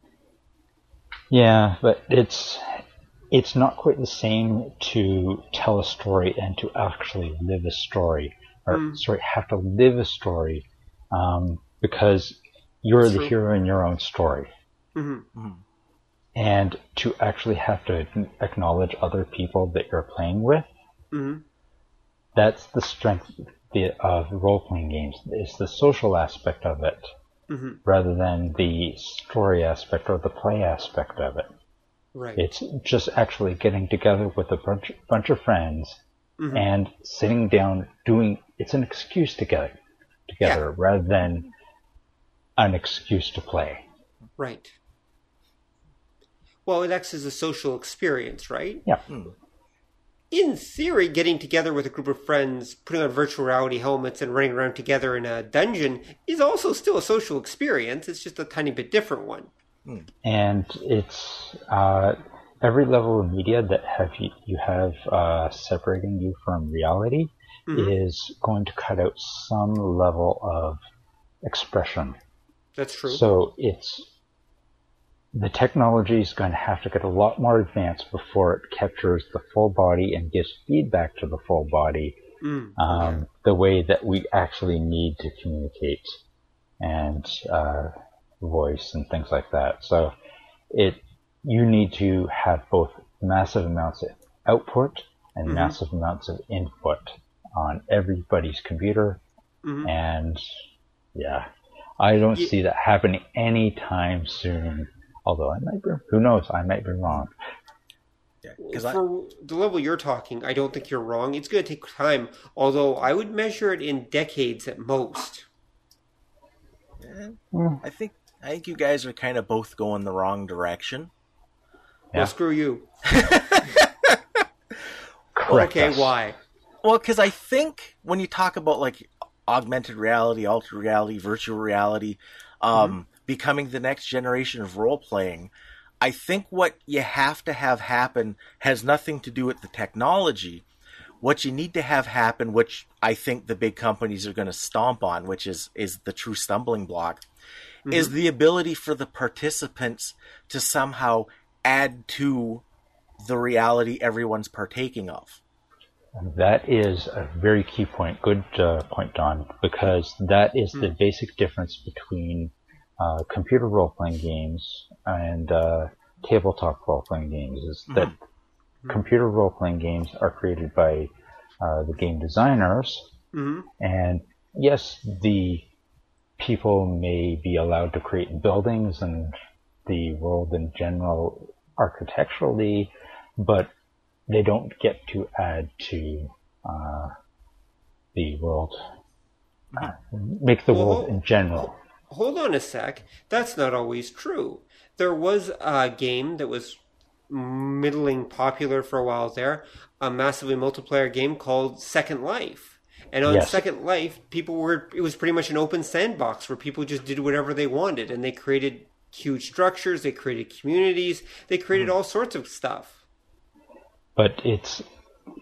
Yeah, but it's it's not quite the same to tell a story and to actually live a story, or sorry, have to live a story, um, because you're the True. hero in your own story, hmm and to actually have to acknowledge other people that you're playing with. hmm That's the strength of role playing games. It's the social aspect of it, hmm rather than the story aspect or the play aspect of it. Right. It's just actually getting together with a bunch bunch of friends Mhm. and sitting down doing. It's an excuse to get together rather than an excuse to play. Right. Well, it acts as a social experience, right? Yeah. In theory, getting together with a group of friends, putting on virtual reality helmets, and running around together in a dungeon is also still a social experience. It's just a tiny bit different one. And it's uh, every level of media that have you, you have uh, separating you from reality is going to cut out some level of expression. That's true. So it's the technology is going to have to get a lot more advanced before it captures the full body and gives feedback to the full body Mm. um, the way that we actually need to communicate and uh, voice and things like that. So it you need to have both massive amounts of output and massive amounts of input on everybody's computer, Mhm. and yeah, I don't Ye- see that happening anytime soon. Although I might be, who knows? I might be wrong. Because I, For the level you're talking, I don't think you're wrong. It's going to take time, although I would measure it in decades at most. I think I think you guys are kind of both going the wrong direction. Yeah. Well, screw you. Correct. okay, us. why? Well, because I think when you talk about like augmented reality, altered reality, virtual reality, um, becoming the next generation of role playing, I think what you have to have happen has nothing to do with the technology. What you need to have happen, which I think the big companies are going to stomp on, which is is the true stumbling block, is the ability for the participants to somehow add to the reality everyone's partaking of. That is a very key point. Good uh, point, Don, because that is the basic difference between uh, computer role playing games and uh, tabletop role playing games. Is that computer role playing games are created by uh, the game designers, hmm and yes, the people may be allowed to create buildings and the world in general architecturally, but they don't get to add to uh, the world, uh, make the world in general. Hold on a sec. That's not always true. There was a game that was middling popular for a while there, a massively multiplayer game called Second Life. And on Yes. Second Life, people were it was pretty much an open sandbox where people just did whatever they wanted and they created huge structures, they created communities, they created all sorts of stuff. But it's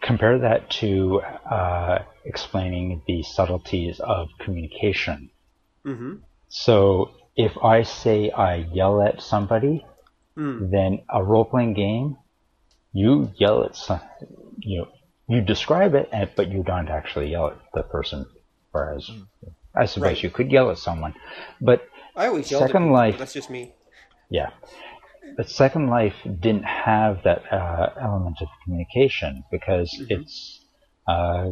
compare that to uh, explaining the subtleties of communication. Mhm. So if I say I yell at somebody, Mm. then a role playing game, you yell at some, you know, you describe it, and, but you don't actually yell at the person. Whereas, I suppose Right. you could yell at someone, but I always yelled Second Life- that's just me. yeah. But Second Life didn't have that uh, element of communication because it's, uh,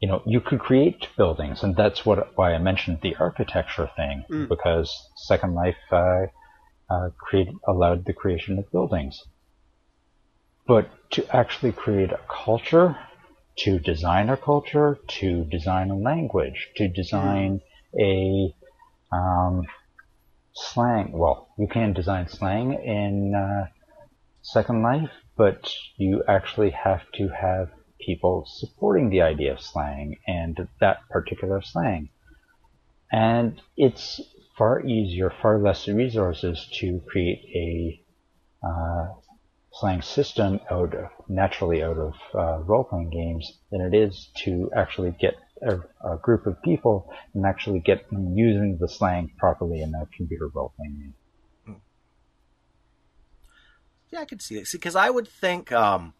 you know, you could create buildings, and that's what why I mentioned the architecture thing because Second Life uh, uh, create allowed the creation of buildings. But to actually create a culture, to design a culture, to design a language, to design a um, slang. Well, you can design slang in uh, Second Life, but you actually have to have people supporting the idea of slang and that particular slang. And it's far easier, far less resources to create a uh, slang system out of, naturally out of uh, role-playing games than it is to actually get a, a group of people and actually get them using the slang properly in a computer role-playing game. Yeah, I could see it. See, because I would think um,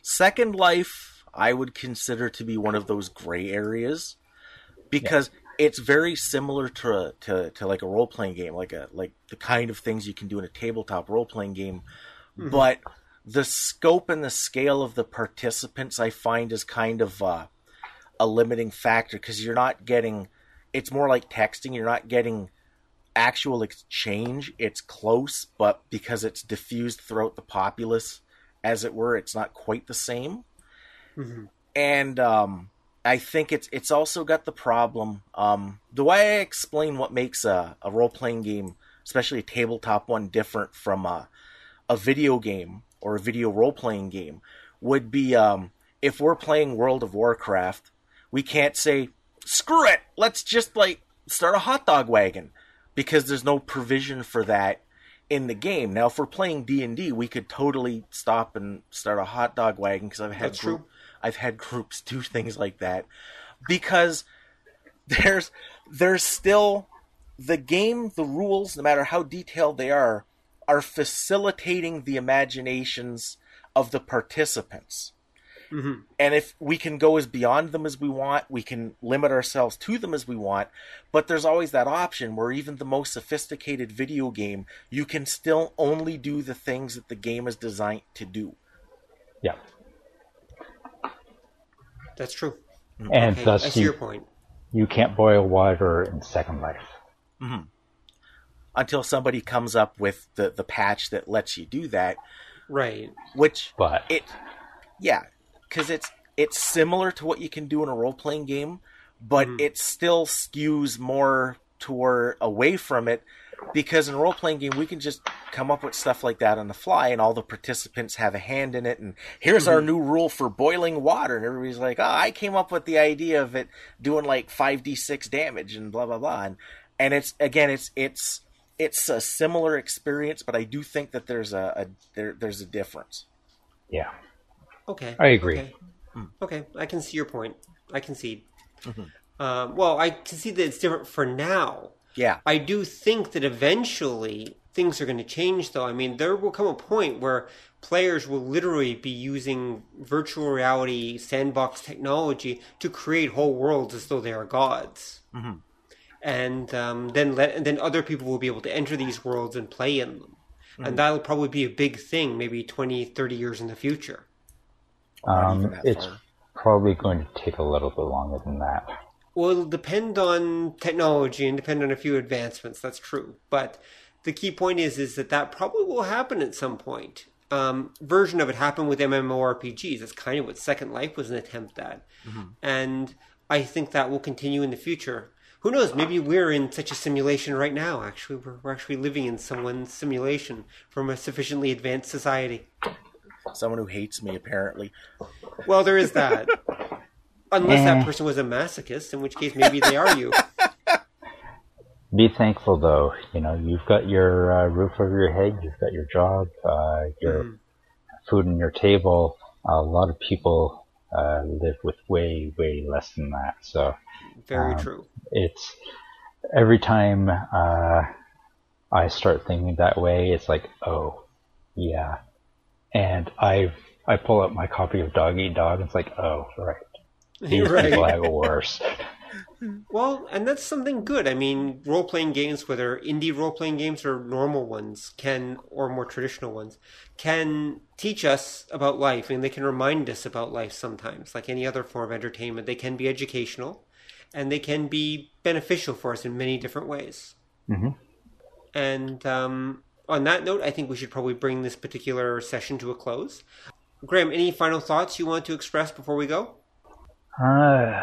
Second Life, I would consider to be one of those gray areas because it's very similar to, to to like a role playing game, like a like the kind of things you can do in a tabletop role playing game, but the scope and the scale of the participants I find is kind of uh, a limiting factor because you're not getting. It's more like texting. You're not getting actual exchange. It's close, but because it's diffused throughout the populace, as it were, it's not quite the same. Mhm. And um, I think it's it's also got the problem. Um, the way I explain what makes a, a role playing game, especially a tabletop one, different from a, a video game or a video role playing game, would be um, if we're playing World of Warcraft, we can't say screw it, let's just like start a hot dog wagon because there's no provision for that in the game. Now, if we're playing D and D, we could totally stop and start a hot dog wagon because I've had That's true. I've had groups do things like that because there's there's still the game, the rules, no matter how detailed they are, are facilitating the imaginations of the participants. Mhm. And if we can go as beyond them as we want, we can limit ourselves to them as we want. But there's always that option where even the most sophisticated video game, you can still only do the things that the game is designed to do. Yeah. That's true. And Okay, I thus see your point. you can't boil water in Second Life. Until somebody comes up with the, the patch that lets you do that, Right. which But it yeah because it's it's similar to what you can do in a role-playing game but mm-hmm. it still skews more toward away from it because in a role-playing game we can just come up with stuff like that on the fly and all the participants have a hand in it and here's our mm-hmm. new rule for boiling water. And everybody's like oh i came up with the idea of it doing like 5d6 damage and blah blah blah. And, and it's again it's it's it's a similar experience but i do think that there's a, a there, there's a difference yeah, Okay. I agree. Okay. Okay, I can see your point. I concede. Mm-hmm. Um, well, I concede that it's different for now. yeah I do think that eventually things are going to change, though. I mean, there will come a point where players will literally be using virtual reality sandbox technology to create whole worlds as though they are gods. And um, then let and then other people will be able to enter these worlds and play in them. And that'll probably be a big thing, maybe 20, 30 years in the future. Um, it's far. probably going to take a little bit longer than that. Well, it'll depend on technology and depend on a few advancements. That's true, but the key point is is that that probably will happen at some point. um, version of it happened with MMORPGs. That's kind of what Second Life was an attempt at, and I think that will continue in the future. Who knows? Maybe we're in such a simulation right now. Actually, we're, we're actually living in someone's simulation from a sufficiently advanced society. Someone who hates me, apparently. Well, there is that. Unless Eh. that person was a masochist, in which case maybe they are you. Be thankful though. You know, you've got your uh, roof over your head, you've got your job, uh, your Mhm. food on your table. A lot of people uh, live with way, way less than that. So Very Um, true. It's every time uh, I start thinking that way, it's like, oh, yeah. And I I pull up my copy of Dog Eat Dog. And it's like, oh, right. These Right. people have it worse. Well, and that's something good. I mean, role playing games, whether indie role playing games or normal ones, can, or more traditional ones, can teach us about life and they can remind us about life sometimes. Like any other form of entertainment, they can be educational and they can be beneficial for us in many different ways. Mhm. And um, on that note, I think we should probably bring this particular session to a close. Graham, any final thoughts you want to express before we go? Uh,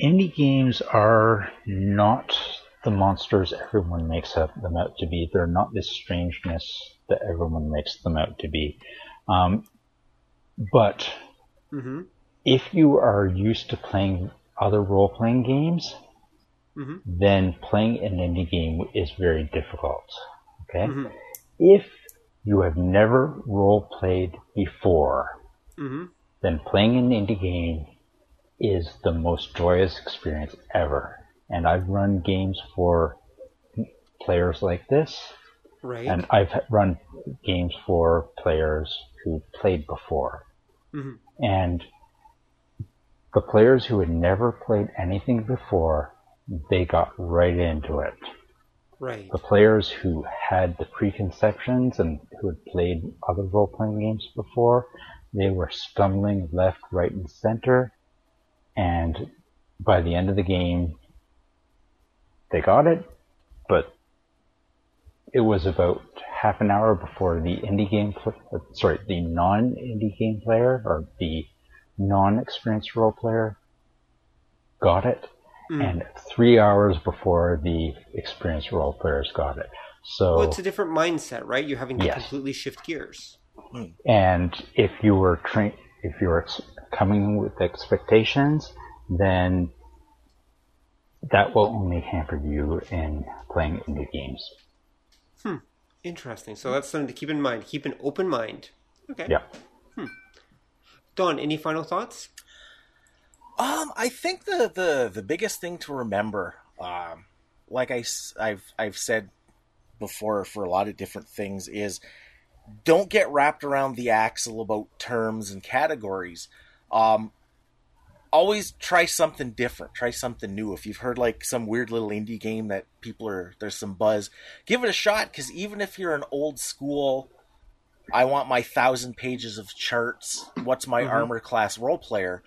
indie games are not the monsters everyone makes them out to be. They're not this strangeness that everyone makes them out to be. Um, but Mm-hmm. if you are used to playing other role playing games, Mhm. then playing an indie game is very difficult. Okay? Mhm. If you have never role played before, Mm-hmm. then playing an indie game is the most joyous experience ever. And I've run games for players like this, Right. and I've run games for players who played before. Mhm. And the players who had never played anything before, they got right into it. right. The players who had the preconceptions and who had played other role playing games before, they were stumbling left, right, and center. And by the end of the game, they got it, but it was about half an hour before the indie game, pl- uh, sorry, the non-indie game player or the non-experienced role player got it, Mm. and three hours before the experienced role players got it. So, Well, it's a different mindset, right? You're having to Yes. completely shift gears. and if you were train, if you were ex- coming with expectations, then that will only hamper you in playing indie games. Hmm. Interesting. So that's something to keep in mind. Keep an open mind. Okay. Yeah. Don, any final thoughts? Um, I think the the the biggest thing to remember, um, like I have I've said before for a lot of different things, is don't get wrapped around the axle about terms and categories. Um, always try something different. Try something new. If you've heard like some weird little indie game that people are there's some buzz, give it a shot. Because even if you're an old school, I want my thousand pages of charts. What's my mm-hmm. armor class role player?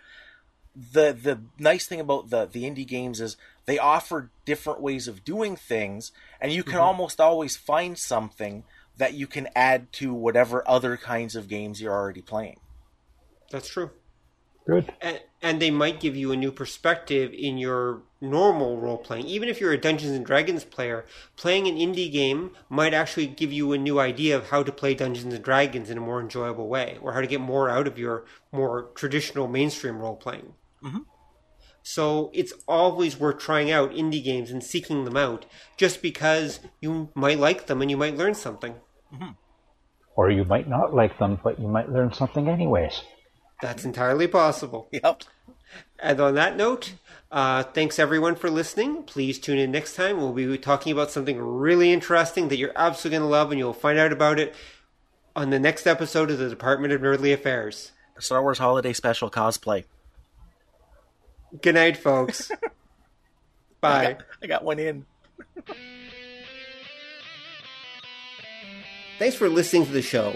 the the nice thing about the the indie games is they offer different ways of doing things and you can mm-hmm. almost always find something that you can add to whatever other kinds of games you're already playing. That's true. Good. And, and they might give you a new perspective in your normal role playing. Even if you're a Dungeons and Dragons player, playing an indie game might actually give you a new idea of how to play Dungeons and Dragons in a more enjoyable way, or how to get more out of your more traditional mainstream role playing. Mm-hmm. So it's always worth trying out indie games and seeking them out, just because you might like them and you might learn something. Mm-hmm. Or you might not like them, but you might learn something anyways. That's entirely possible. Yep. And on that note, uh, thanks everyone for listening. Please tune in next time. We'll be talking about something really interesting that you're absolutely going to love, and you'll find out about it on the next episode of the Department of Nerdly Affairs. Star Wars Holiday Special cosplay. Good night, folks. Bye. I got one in. Thanks for listening to the show.